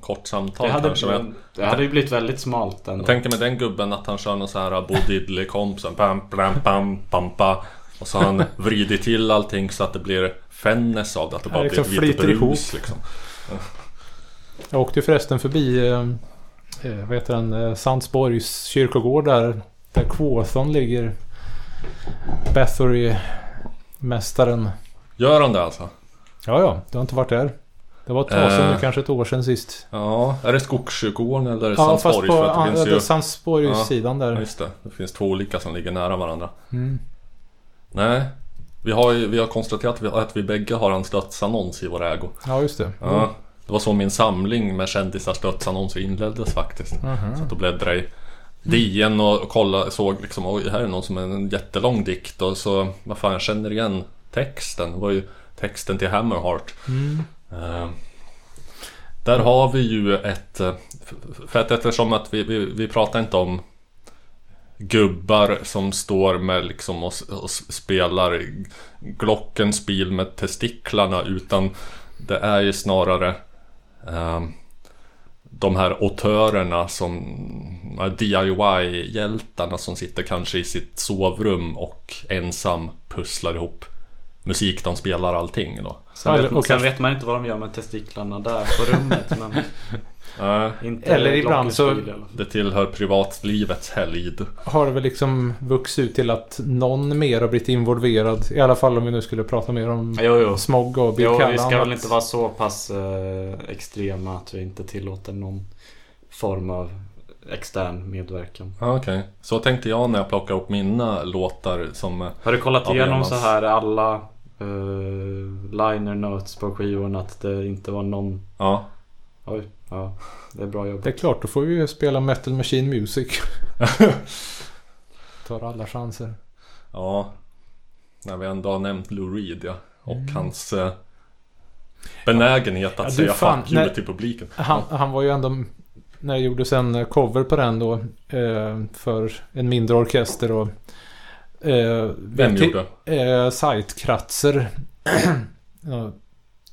S2: kort samtal
S1: det hade,
S2: kanske men
S1: det hade ju blivit väldigt smalt ändå.
S2: Jag tänker med den gubben att han kör någon så här Bo Diddley kompsen pam pam pam pampa Och så har han *laughs* vridit till allting så att det blir fennes av det, att det bara
S3: liksom
S2: blir ett vitt
S3: flyter
S2: brus
S3: ihop.
S2: liksom.
S3: Jag åkte ju förresten förbi eh, eh, vad heter den, eh, Sandsborgs kyrkogård där. Där Quathon ligger. Bathory-mästaren.
S2: Gör han det alltså?
S3: Ja, ja, du har inte varit där. Det var ett tag sedan,
S2: Eh.
S3: kanske ett år sedan sist.
S2: Ja, är det Skogskyrkogården eller
S3: Ja,
S2: Sandsborg?
S3: fast på
S2: För att det
S3: ja,
S2: finns ju...
S3: Sandsborgssidan
S2: Ja,
S3: där.
S2: just det. Det finns två olika som ligger nära varandra.
S3: Mm.
S2: Nej. Vi har, vi har konstaterat att vi, att vi bägge har en dödsannons i vår ägo.
S3: Ja, just det.
S2: Ja. Det var så min samling med kändisars dödsannonser inleddes faktiskt.
S3: Mhm.
S2: Så att då bläddrade i DN och och kolla, såg liksom oj här är någon som är en jättelång dikt och så vad fan jag känner igen texten. Det var ju texten till Hammerheart.
S3: Mm.
S2: Eh, där har vi ju ett... eh, För att eftersom att vi, vi, vi pratar inte om gubbar som står med liksom och, och spelar glockenspel med testiklarna utan det är ju snarare eh, de här autörerna som DIY-hjältarna som sitter kanske i sitt sovrum och ensam pusslar ihop musik de spelar allting då.
S1: Sen,
S3: Ja,
S1: vet,
S3: och
S1: sen vet man inte vad de gör med testiklarna där på rummet. men *laughs* inte
S3: Eller ibland så-
S2: det tillhör privatlivets helgd.
S3: Har det väl liksom vuxit ut till att någon mer har blivit involverad. I alla fall om vi nu skulle prata mer om
S1: Jo, jo.
S3: smog och Bill
S1: Jo, vi ska väl inte vara så pass eh, extrema att vi inte tillåter någon form av extern medverkan.
S2: Okej, så tänkte jag när jag plockade upp mina låtar som... eh,
S1: Har du kollat igenom så här alla eh, liner notes på skivorna att det inte var någon...
S2: Ja,
S1: Oj, ja. Det är bra jobb.
S3: Det är klart, då får vi ju spela Metal Machine Music. *laughs* Tar alla chanser.
S2: ja. När vi ändå har nämnt Lou Reed ja. Och hans... eh, benägenhet att
S3: Ja,
S2: säga
S3: fan,
S2: fuck you till publiken.
S3: Han, han var ju ändå... När jag gjorde sen cover på den då. Eh, för en mindre orkester och... Eh,
S2: Vem gjorde?
S3: Eh, Zeitkratzer. *clears throat* jag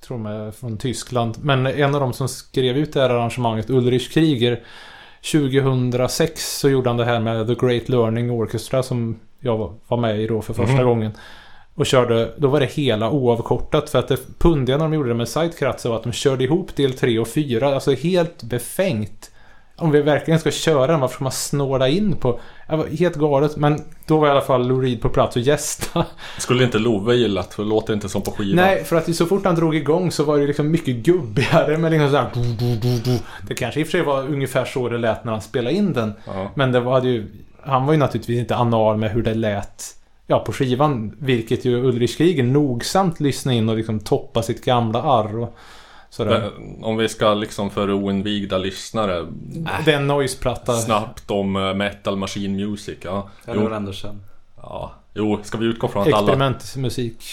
S3: tror de är från Tyskland. Men en av dem som skrev ut det här arrangemanget, Ulrich Krieger. 2006 så gjorde han det här med The Great Learning Orchestra som jag var- med i då för första
S2: Mhm.
S3: gången. Och körde, då var det hela oavkortat för att det pundiga när de gjorde det med Zeitkratzer var att de körde ihop del 3 och 4. Alltså helt befängt. Om vi verkligen ska köra den, varför ska man snåla in på... Helt galet. Men då var i alla fall Lou Reed på plats och gästa.
S2: Skulle inte Love gillat, för det låter inte som på skivan.
S3: Nej, för att så fort han drog igång så var det liksom mycket gubbigare med liksom såhär... Det kanske i och för sig var ungefär så det lät när han spelade in den.
S2: Ja.
S3: Men det var ju... Han var ju naturligtvis inte anal med hur det lät ja, på skivan. Vilket ju Ulrich Krieger nogsamt lyssnade in och liksom toppa sitt gamla arr och sådär.
S2: Om vi ska liksom för oinvigda lyssnare
S3: Det är en noise-platta.
S2: Snabbt om eh, Metal Machine Music, ja.
S1: Var
S2: Jo,
S1: känd.
S2: ja. jo, ska vi utgå från att alla...
S3: Experimentmusik.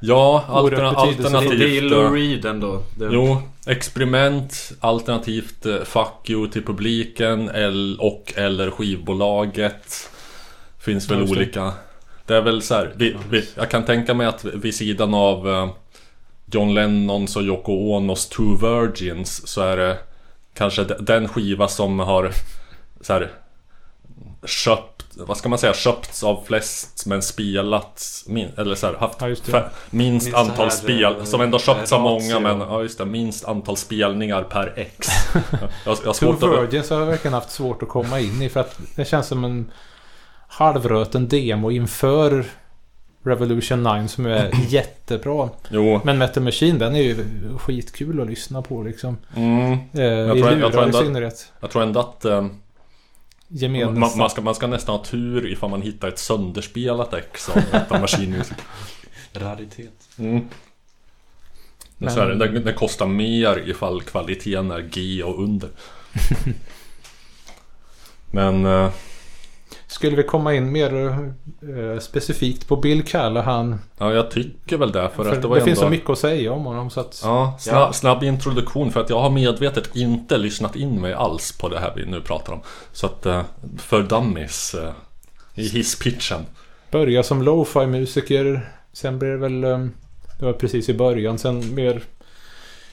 S2: Ja,
S3: Oerhört
S2: alterna
S3: betydelsefull.
S1: Det är
S2: alternativt...
S1: Lou
S2: eh,
S1: Reed ändå. Det,
S2: Jo, experiment, alternativt eh, fuck you till publiken och eller skivbolaget. Finns väl olika. Det är väl så här, vi, vi, jag kan tänka mig att vid sidan av eh, John Lennons och Yoko Onos Two Virgins så är det kanske de- den skiva som har så här köpt, vad ska man säga, köpts av flest men spelats min, eller så här, haft
S3: Ja, det.
S2: minst
S1: Minst
S2: antal
S1: här,
S2: spel,
S1: eh,
S2: som ändå köpts av många men ja just det, minst antal spelningar per ex. *laughs* jag, jag har
S3: Two. Virgins har jag verkligen haft svårt att komma in i för att det känns som en halvröten demo inför Revolution 9 som är *clears throat* jättebra.
S2: Jo,
S3: Men Metal Machine den är ju skitkul att lyssna på liksom.
S2: mm,
S3: Eh,
S2: Jag
S3: I
S2: tror- jag
S3: lurar
S2: tror
S3: i
S2: ändå-
S3: synnerhet.
S2: jag tror ändå att eh, man, man, ska, man ska nästan ha tur ifall man hittar ett sönderspelat ex av Metal Machine Music. *laughs*
S1: Raritet.
S2: Mm.
S3: Men-
S2: Så det, det kostar mer ifall kvaliteten är G och under. *laughs* Men eh,
S3: Skulle vi komma in mer eh, specifikt på Bill Callahan.
S2: ja, jag tycker väl det. För,
S3: För
S2: att det
S3: det
S2: var ändå...
S3: finns så mycket att säga om honom så att...
S2: Ja, snabb, snabb introduktion för att jag har medvetet inte lyssnat in mig alls på det här vi nu pratar om. Så att eh, för dummies eh, i hisspitchen.
S3: Börja som lo-fi musiker. Sen blir det väl... eh, Det var precis i början. Sen mer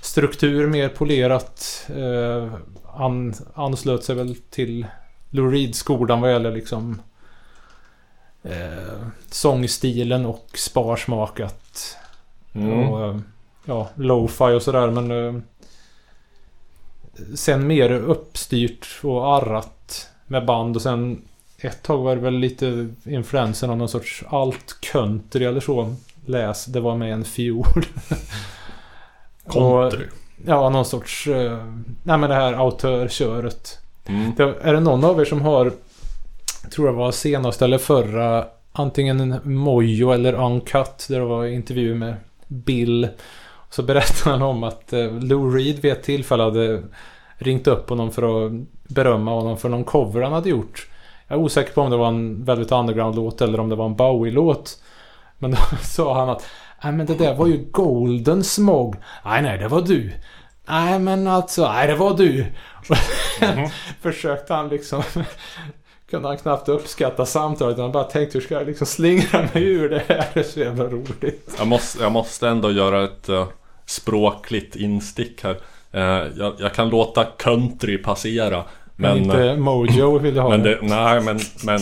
S3: struktur, mer polerat. Eh, an, anslöt sig väl till Lou Reed-skolan vad gäller liksom eh, sångstilen och sparsmakat.
S2: Mm.
S3: Och, eh, ja, lo-fi och sådär men... eh, Sen mer uppstyrt och arrat med band och sen ett tag var det väl lite influensen av någon sorts alt-country eller så. Läs, det var med en. Och,
S2: Country.
S3: ja, någon sorts... eh, nej men det här autörköret.
S2: Mm.
S3: Det, är det någon av er som har, tror jag var senast eller förra, antingen Mojo eller Uncut, där det var intervju med Bill. Så berättade han om att eh, Lou Reed vid ett tillfälle hade ringt upp honom för att berömma honom för någon cover han hade gjort. Jag är osäker på om det var en väldigt Underground-låt eller om det var en Bowie-låt. Men då *laughs* sa han att Nej men det där var ju Golden Smog. Nej nej det var du. Nej men alltså, nej det var du.
S2: Mhm. *laughs*
S3: Försökte han liksom *laughs* kunde han knappt uppskatta samtalet. Han bara tänkte hur ska jag liksom slingra mig ur det här? Det är så jävla roligt.
S2: Jag, måste, jag måste ändå göra ett eh, språkligt instick här. Eh, jag, jag kan låta country passera.
S3: Men,
S2: Men,
S3: inte Mojo vill jag ha *laughs*
S2: men
S3: det.
S2: det, nej men, men,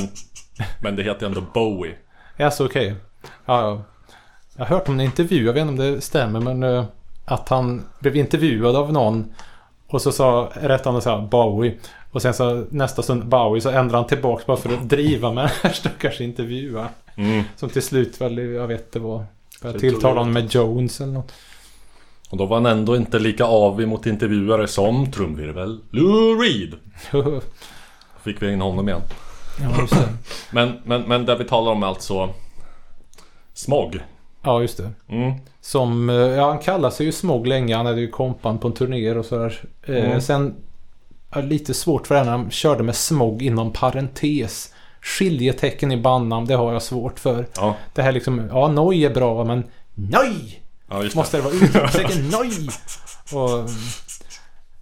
S2: men det heter ändå Bowie.
S3: Alltså okej. Ja, ja. Jag har hört om en intervju, jag vet inte om det stämmer men att han blev intervjuad av någon och så sa, rättade han så här Bowie. Och sen så nästa stund Bowie så ändrade han tillbaka bara för att driva med den här stackars intervjuaren.
S2: Mm.
S3: Som till slut väl, jag vet det var. Tilltalade
S1: tog-
S3: honom med Jones eller något.
S2: Och då var han ändå inte lika avig mot intervjuare som trumvirvel Lou Reed. *laughs* Fick vi in honom igen.
S3: ja.
S2: Men, men, men det vi talar om är alltså Smog.
S3: Ja, just det.
S2: Mm.
S3: Som, eh, ja han kallade sig ju Smog länge. Han hade ju kompan på en turnéer och sådär. Eh,
S2: Mm.
S3: Sen, ja, lite svårt för den när han körde med Smog inom parentes. Skiljetecken i bandnamn, det har jag svårt för.
S2: Ja.
S3: Det här liksom, ja Noj är bra men Noj!
S2: Ja,
S3: måste det vara utropstecken *laughs* nej! Och...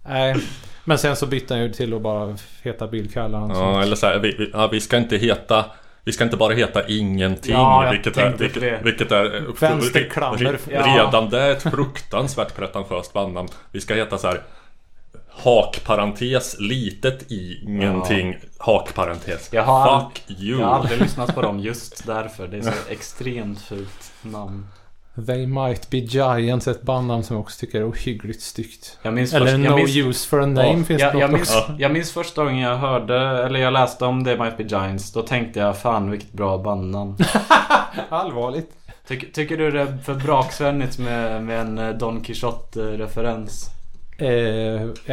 S3: Nej. Men sen så bytte han ju till att bara heta Bill Callahan.
S2: Ja, eller så här, vi, vi, ja, vi ska inte heta vi ska inte bara heta ingenting,
S1: Ja, jag
S2: vilket, är, vilket,
S1: det.
S2: vilket är
S3: Vänsterklammer.
S2: re-
S1: Ja.
S2: Redan det är ett fruktansvärt pretentiöst bandnamn. Vi ska heta så här Hakparentes, litet ingenting, hakparentes.
S1: Jag har
S2: Fuck you!
S1: Jag har aldrig lyssnat på dem just därför. Det är så *laughs* extremt fult namn.
S3: They Might Be Giants, ett bandnamn som jag också tycker är ohyggligt styggt. Eller
S1: först,
S3: No
S1: minns,
S3: Use for a Name
S2: Ja,
S3: finns
S1: jag,
S3: det
S1: jag, minns,
S3: också.
S1: jag minns första gången jag hörde, eller jag läste om det Might Be Giants. Då tänkte jag fan vilket bra bandnamn. *laughs*
S3: Allvarligt.
S1: Tyck, tycker du det är för braksvennigt med, med en eh, Don Quijote-referens?
S3: Eh,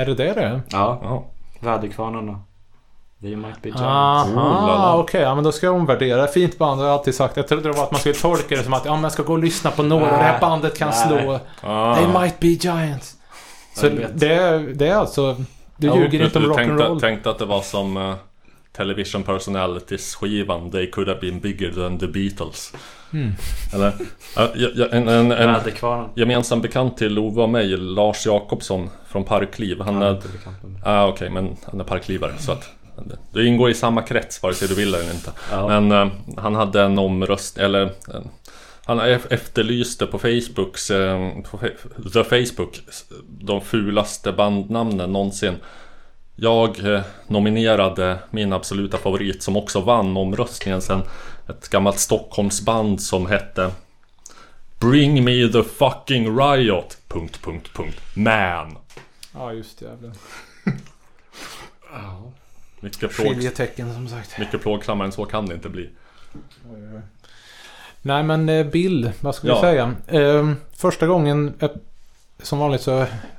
S3: är det det det?
S1: Ja,
S2: Ja.
S1: Väderkvarnarna. They Might Be Giants.
S3: Aha, okej. ja, men då ska jag omvärdera. Fint band har jag alltid sagt. Jag trodde det var att man skulle tolka det som att ja, men jag ska gå och lyssna på några. Det här bandet kan
S1: Nej.
S3: slå.
S2: Ah.
S3: They might be giants. Så det, är- det är alltså... Du
S1: Ja,
S3: ljuger inte om rock'n'roll.
S2: tänkte att det var som uh, Television Personalities skivan They could have been bigger than the Beatles.
S3: Mm.
S2: Eller? Ja, en, en, en
S1: Väderkvarnarna.
S2: gemensam bekant till Ove och mig, Lars Jakobsson från Parkliv. Han
S1: Jag är.
S2: Ah, Okej, men han är parklivare så att du ingår i samma krets vare sig du vill eller inte.
S1: Ja.
S2: Men eh, han hade en omröst eller eh, han ef- efterlyste på Facebooks, eh, på The Facebook, de fulaste bandnamnen någonsin. Jag eh, nominerade min absoluta favorit som också vann omröstningen sen. Ett gammalt Stockholmsband som hette Bring me the fucking riot... Punkt, punkt, punkt. Man.
S3: Ja, just det. jävlar. *laughs*
S2: Mycket, plåg,
S3: Skiljetecken som sagt.
S2: mycket plågsammare än så kan det inte bli.
S3: Nej men eh, Bill, vad ska vi
S2: Ja.
S3: säga? Eh, första gången, eh, som vanligt så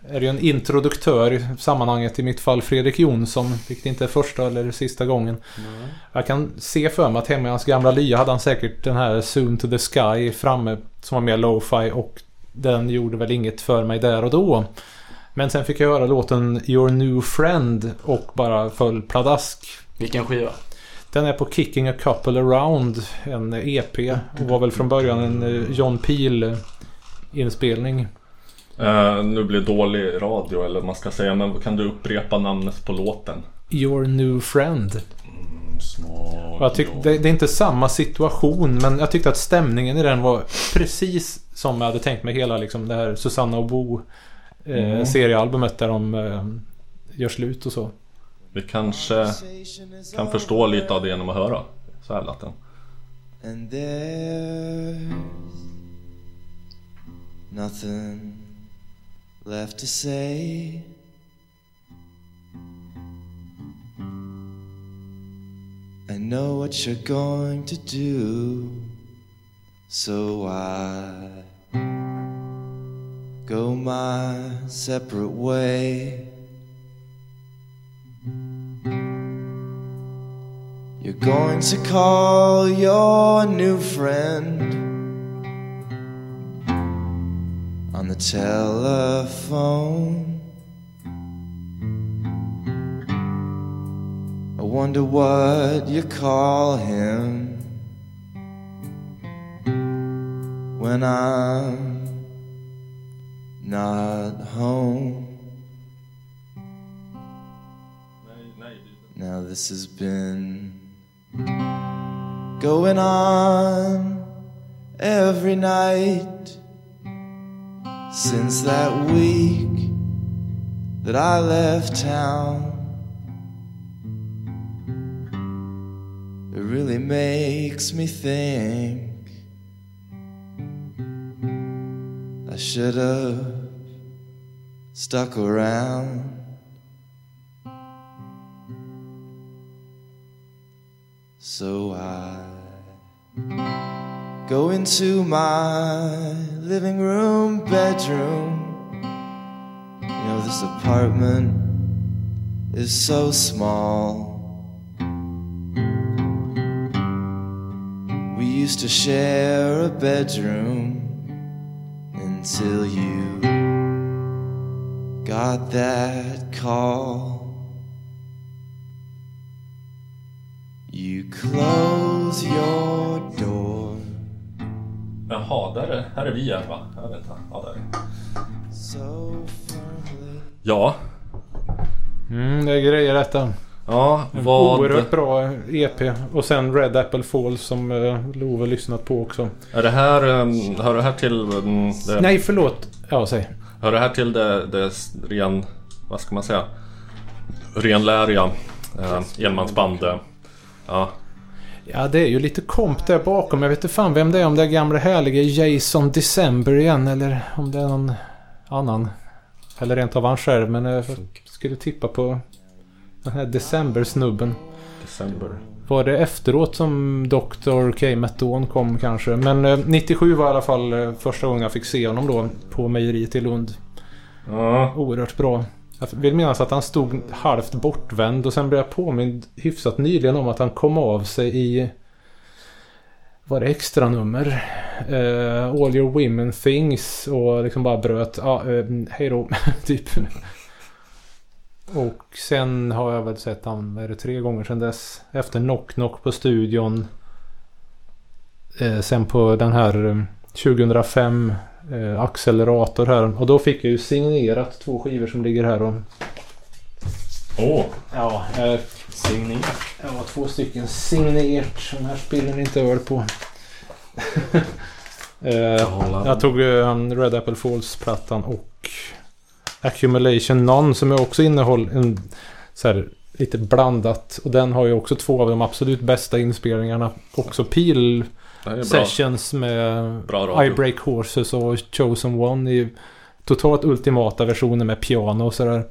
S3: är det ju en introduktör i sammanhanget. I mitt fall Fredrik Jonsson, vilket inte är första eller sista gången. Jag kan se för mig att hemma i hans gamla lya hade han säkert den här Soon to the Sky framme som var mer lo-fi och den gjorde väl inget för mig där och då. Men sen fick jag höra låten Your New Friend och bara föll pladask.
S1: Vilken skiva?
S3: Den är på Kicking a Couple Around, en EP. Och var väl från början en eh, John Peel inspelning.
S2: Eh, nu blir det dålig radio eller vad man ska säga, men kan du upprepa namnet på låten?
S3: Your New Friend. Och jag tyck, det, det är inte samma situation men jag tyckte att stämningen i den var precis som jag hade tänkt mig hela liksom det här Susanna och Bo
S2: Mm.
S3: seriealbumet där de eh, gör slut och så.
S2: Vi kanske kan förstå lite av det genom att höra. Så här lät den.
S4: And there's nothing left to say. I know what you're going to do, so I go my separate way. You're going to call your new friend on the telephone. I wonder what you call him when I'm not home. Now this has been going on every night since that week that I left town. It really makes me think I should have stuck around. So I go into my living room, bedroom. You know, this apartment is so small. We used to share a bedroom until you got that call. You close your door.
S2: Jaha, där är, här är vi igen va? Jag vet inte. Ja, där.
S4: So firmly.
S2: Ja,
S3: Mm, det är grejer detta.
S2: ja vad...
S3: Oerhört bra EP. Och sen Red Apple Falls som uh, Love lyssnat på också.
S2: Är det här, um, hör det här till... Um, det,
S3: Nej, förlåt. Ja, säg.
S2: Hör det här till det, det ren, vad ska man säga, renläriga eh, enmansband? eh, Ja,
S3: Ja, det är ju lite komp där bakom. Jag vet inte fan vem det är. Om det är gamla härliga Jason December igen eller om det är någon annan. Eller rent av han själv. Men jag skulle tippa på den här December-snubben.
S2: December.
S3: Var det efteråt som Dr. K. Dawn kom kanske? Men eh, 97 var i alla fall eh, första gången jag fick se honom då på mejeriet i Lund.
S2: Ja,
S3: Oerhört bra. Jag vill minnas att han stod halvt bortvänd och sen blev jag påmind hyfsat nyligen om att han kom av sig i... Var det extra nummer? Eh, All your women things och liksom bara bröt. Ja, eh, hej då. *laughs* typ. Och sen har jag väl sett han, är det, tre gånger sedan dess. Efter Knock Knock på studion. Eh, sen på den här eh, 2005 eh, accelerator här. Och då fick jag ju signerat två skivor som ligger här
S2: åh,
S3: Ja, eh, jag har två stycken signerat. Den här spiller inte öl på. *laughs* eh, jag tog eh, Red Apple Falls-plattan och Accumulation None som jag också innehåller en så här, lite blandat. Och den har ju också två av de absolut bästa inspelningarna. Också Peel
S2: är.
S3: Sessions med
S2: Bra.
S3: I Break Horses och Chosen One i totalt ultimata versioner med piano och sådär.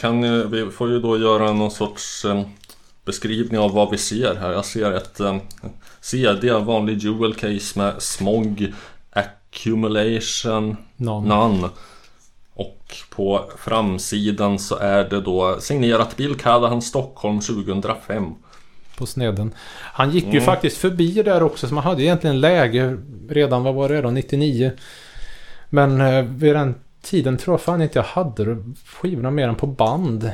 S2: Kan, ju- vi får ju då göra någon sorts eh, beskrivning av vad vi ser här. Jag ser ett eh, CD, en vanlig jewel case med smog, accumulation,
S3: Någon.
S2: none. Och på framsidan så är det då signerat Bill Callahan Stockholm 2005.
S3: på sneden. Han gick ju
S2: Mm.
S3: faktiskt förbi där också så man hade egentligen läge redan, vad var det då, 99. Men eh, vid den tiden tror jag fan inte jag hade skivorna mer än på band.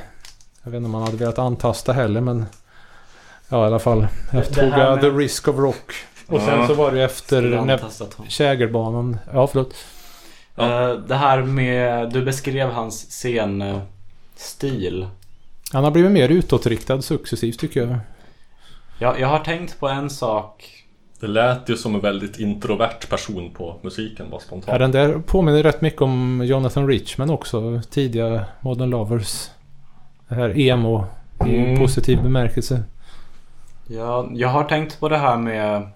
S3: Jag vet inte om man hade velat antasta heller men Ja i alla fall. Jag tog
S1: med-
S3: The Risk of Rock. Och sen
S2: Ja.
S3: så var det ju efter när. Kägelbanan. Ja förlåt.
S2: Ja.
S1: Eh, Det här med, du beskrev hans scenstil.
S3: Han har blivit mer utåtriktad successivt tycker jag.
S1: Jag, jag har tänkt på en sak.
S2: Det lät ju som en väldigt introvert person på musiken bara
S3: Ja,
S2: spontant.
S3: den där påminner rätt mycket om Jonathan Richman också. Tidiga Modern Lovers. Det här emo i
S2: Mm.
S3: positiv bemärkelse.
S1: Jag, jag har tänkt på det här med...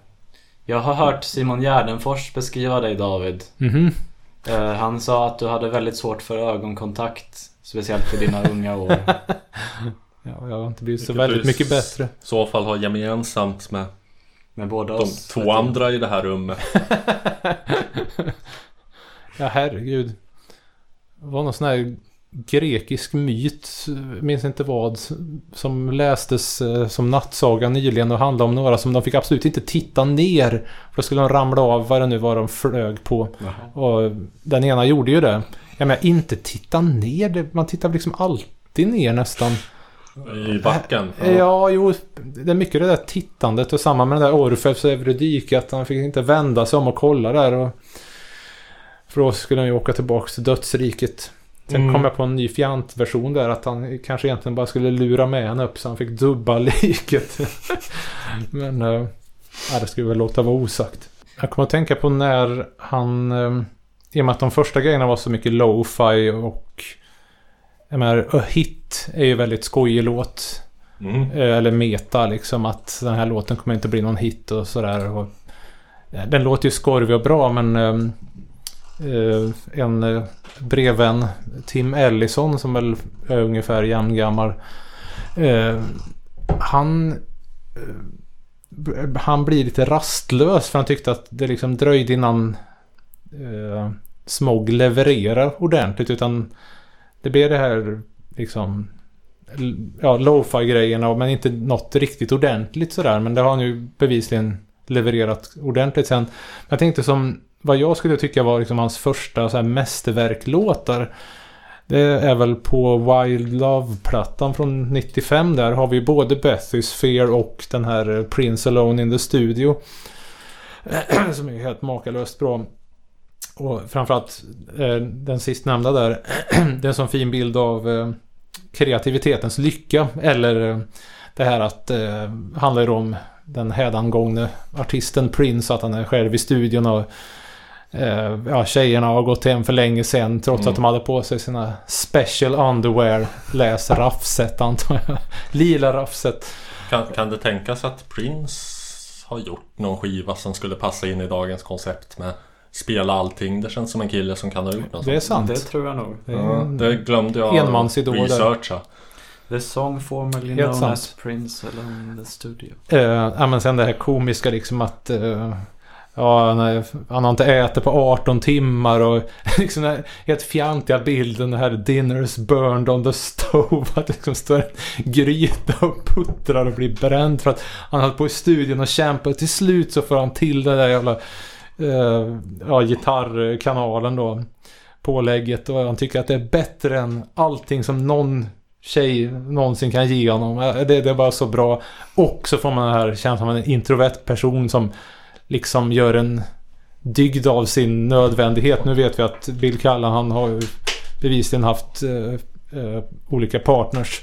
S1: Jag har hört Simon Gärdenfors beskriva dig David.
S3: Mhm.
S1: Eh, Han sa att du hade väldigt svårt för ögonkontakt. Speciellt i dina unga år. *laughs*
S3: Ja, jag har inte blivit så
S2: Vilket
S3: väldigt mycket bättre.
S2: I så fall har gemensamt med
S1: Med båda
S2: de
S1: oss.
S2: två andra i det här rummet. *laughs*
S3: Ja, herregud. Det var någon sån här grekisk myt, minns inte vad, som lästes eh, som nattsaga nyligen och handlade om några som de fick absolut inte titta ner. För då skulle de ramla av vad det nu var de flög på.
S1: Jaha.
S3: Och den ena gjorde ju det. Jag menar, inte titta ner. Man tittar liksom alltid ner nästan.
S2: I backen.
S3: Ja, jo. Det är mycket det där tittandet och samma med den där Orfeus Evredyk. Att han fick inte vända sig om och kolla där. Och... För då skulle han ju åka tillbaka till dödsriket. Sen
S2: Mm.
S3: kom jag på en ny fjantversion där. Att han kanske egentligen bara skulle lura med henne upp så han fick dubba *laughs* liket. *laughs* Men... Ja, det skulle väl låta vara osagt. Jag kommer att tänka på när han... eh, I och med att de första grejerna var så mycket lo-fi och... Jag menar, A Hit är ju väldigt skojig låt.
S2: Mm.
S3: Eh, Eller meta liksom att den här låten kommer inte bli någon hit och sådär. Och, ja, den låter ju skorvig och bra men ehm, eh, Eh, en eh, brevvän, Tim Ellison som väl är ungefär jämngammal. Eh, han han blir lite rastlös för han tyckte att det liksom dröjde innan eh, Smog levererar ordentligt utan det blev det här liksom ja, lo-fi grejerna men inte något riktigt ordentligt sådär. Men det har han ju bevisligen levererat ordentligt sen. Jag tänkte som vad jag skulle tycka var liksom hans första så här mästerverklåtar. Det är väl på Wild Love-plattan från 95 där har vi både Bethy's Fear och den här Prince Alone in the Studio. *clears throat* som är helt makalöst bra. Och framförallt eh, den sistnämnda där. *clears throat* det är en sån fin bild av eh, kreativitetens lycka. Eller eh, det här att eh, handlar ju om den hädangångne artisten Prince. Att han är själv i studion och ja, tjejerna har gått hem för länge sedan. Trots
S2: Mm.
S3: att de hade på sig sina special underwear. Läs raffset antar jag. *laughs* Lila raffset.
S2: Kan, kan det tänkas att Prince har gjort någon skiva som skulle passa in i dagens koncept med spela allting? Det känns som en kille som kan ha gjort något
S3: Det är
S2: sånt.
S3: sant.
S1: Det tror jag nog.
S3: Det
S2: det glömde jag
S3: enmansidol där.
S2: researcha.
S1: The song formerly known as Prince alone in the studio.
S3: Eh, ja men sen det här komiska liksom att eh, Ja, han, han har inte ätit på 18 timmar och *laughs* liksom den här helt fjantiga bilden, den här dinners burned on the stove. Att det liksom står en gryta och puttrar och blir bränd för att han höll på i studion och kämpade. Till slut så får han till den där jävla eh, ja, gitarrkanalen då. Pålägget och han tycker att det är bättre än allting som någon tjej någonsin kan ge honom. Eh, det, det är bara så bra. Och så får man den här känslan av en introvert person som liksom gör en dygd av sin nödvändighet. Nu vet vi att Bill Callan han har ju bevisligen haft eh, eh, olika partners.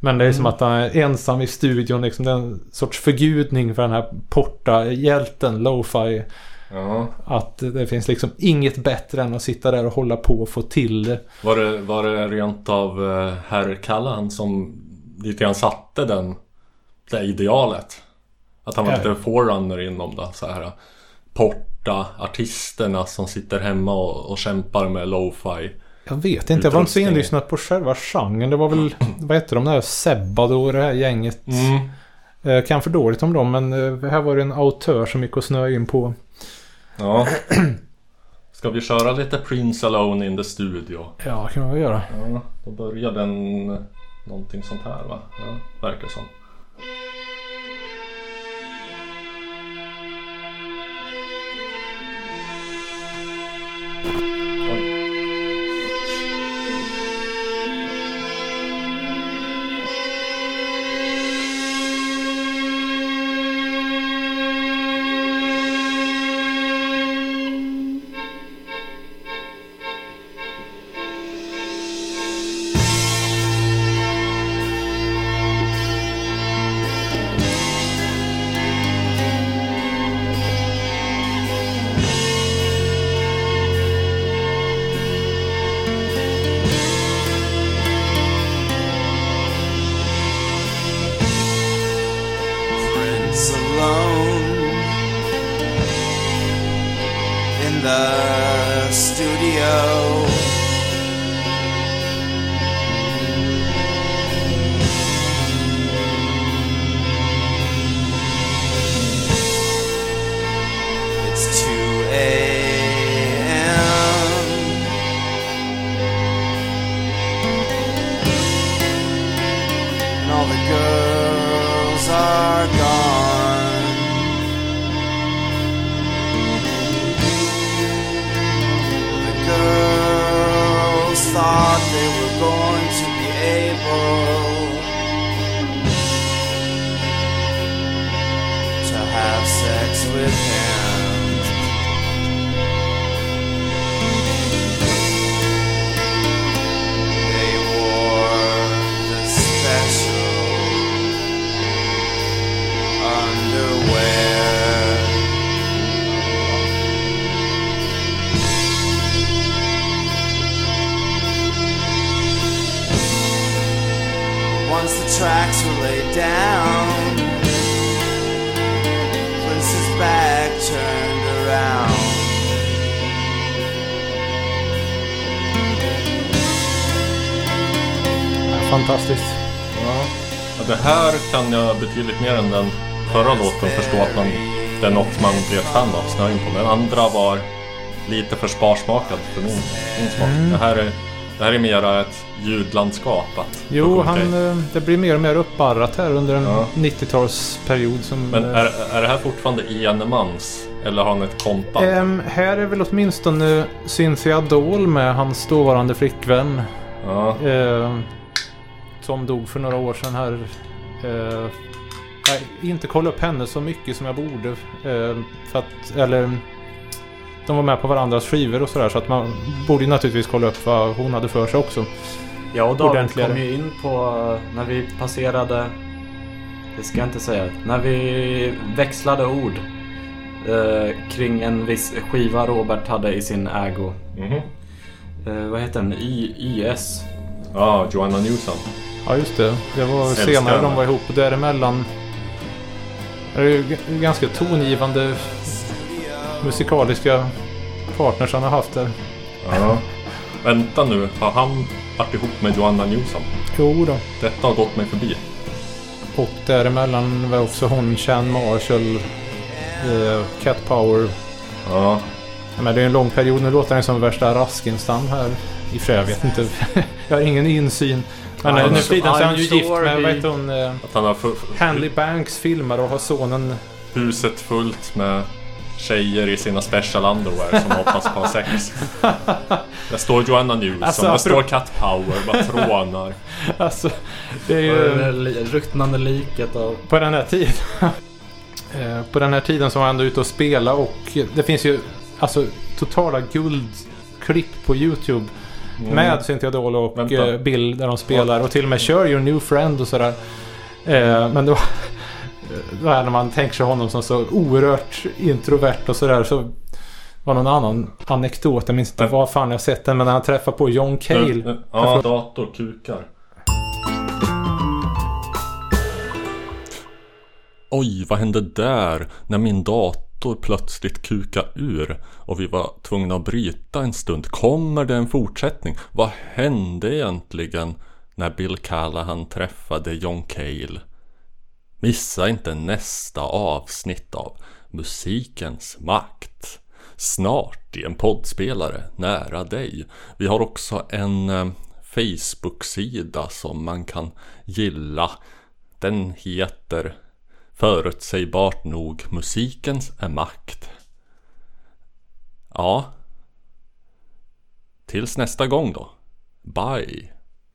S3: Men det är som att han är ensam i studion. Liksom en sorts förgudning för den här porta-hjälten, lo-fi.
S2: Ja.
S3: Att det finns liksom inget bättre än att sitta där och hålla på och få till det.
S2: Var, det, var det rent av eh, herr Callan som lite grann satte den, det idealet? Att han var lite forerunner inom det. Så här, porta artisterna som sitter hemma och, och kämpar med lo-fi.
S3: Jag vet inte, jag var inte så inlyssnad på själva genren. Det var väl, *clears throat* vad heter de där? Sebado och det här gänget.
S2: Mm.
S3: Eh, kan för dåligt om dem, men eh, här var det en autör som gick och snöade in på.
S2: Ja. *clears throat* Ska vi köra lite Prince Alone in the Studio?
S3: Ja, kan man väl göra.
S2: Ja, då börjar den någonting sånt här va? Ja, verkar som. Oj.
S4: To down, Prince's back turned around.
S3: Fantastiskt.
S2: Ja. ja, det här kan jag betydligt mer än den förra låten förstå att man, det är något man blir ett fan av, snöa in på. Den andra var lite för sparsmakad för min, min smak.
S3: Mm.
S2: Det, här är, det här är mera ett ljudlandskap att
S3: Jo, han, eh, det blir mer och mer uppbarrat här under en
S2: Ja.
S3: 90-talsperiod som...
S2: Men
S3: eh,
S2: är, är det här fortfarande enemans? Eller har han ett kompband?
S3: ehm, här är väl åtminstone Cynthia Dole med hans dåvarande flickvän.
S2: Ja,
S3: Eh, som dog för några år sedan här. Jag inte kollat upp henne så mycket som jag borde. Eh, för att, eller... De var med på varandras skivor och sådär så att man borde naturligtvis kolla upp vad hon hade för sig också.
S1: Jag och David kom ju in på när vi passerade... Det ska jag inte säga. När vi växlade ord eh, kring en viss skiva Robert hade i sin ägo.
S2: Mhm.
S1: Eh, vad heter den? I, IS.
S2: Ja, Joanna Newsom.
S3: Ja just det. Det var
S2: Älskar
S3: senare de var ihop och däremellan är det ganska tongivande musikaliska partners han har haft där.
S2: Ja. Vänta nu, har han varit ihop med Joanna Newsom?
S3: Jo då.
S2: Detta har gått mig förbi.
S3: Och däremellan var också hon Chan Marshall, eh, Cat Power.
S2: Ja,
S3: Men det är en lång period. Nu låter han som värsta Raskenstam här. I och jag vet inte. *laughs* jag har ingen insyn. Men
S1: I'm
S3: eh, nu för tiden så är han ju gift med, vad heter hon? Eh,
S2: att han har fu-
S3: Hanley Banks filmar och har sonen
S2: huset fullt med tjejer i sina special underwear som hoppas på sex. Där står Joanna Newsom,
S3: Alltså,
S2: där står Cat Power, bara trånar. *laughs*
S3: Alltså, det är
S1: det
S3: ju...
S1: ruttnande liket av...
S3: På den här tiden. *laughs* eh, på den här tiden så var ändå ute och spela och det finns ju alltså totala guldklipp på YouTube. Med Cynthia Dole och
S2: Mm. Vänta.
S3: eh, Bill där de spelar och till och med kör Your New Friend och sådär. Eh, men då, då är när man tänker sig honom som så oerhört introvert och sådär så var någon annan anekdot, jag minns inte vad fan jag sett den, men när han träffar på John Cale.
S2: Ja, dator kukar. Oj, vad hände där? När min dator plötsligt kukade ur och vi var tvungna att bryta en stund. Kommer det en fortsättning? Vad hände egentligen när Bill Callahan träffade John Cale? Missa inte nästa avsnitt av Musikens makt. Snart i en poddspelare nära dig. Vi har också en eh, Facebook-sida som man kan gilla. Den heter förutsägbart nog Musikens är makt. Ja. Tills nästa gång då. Bye.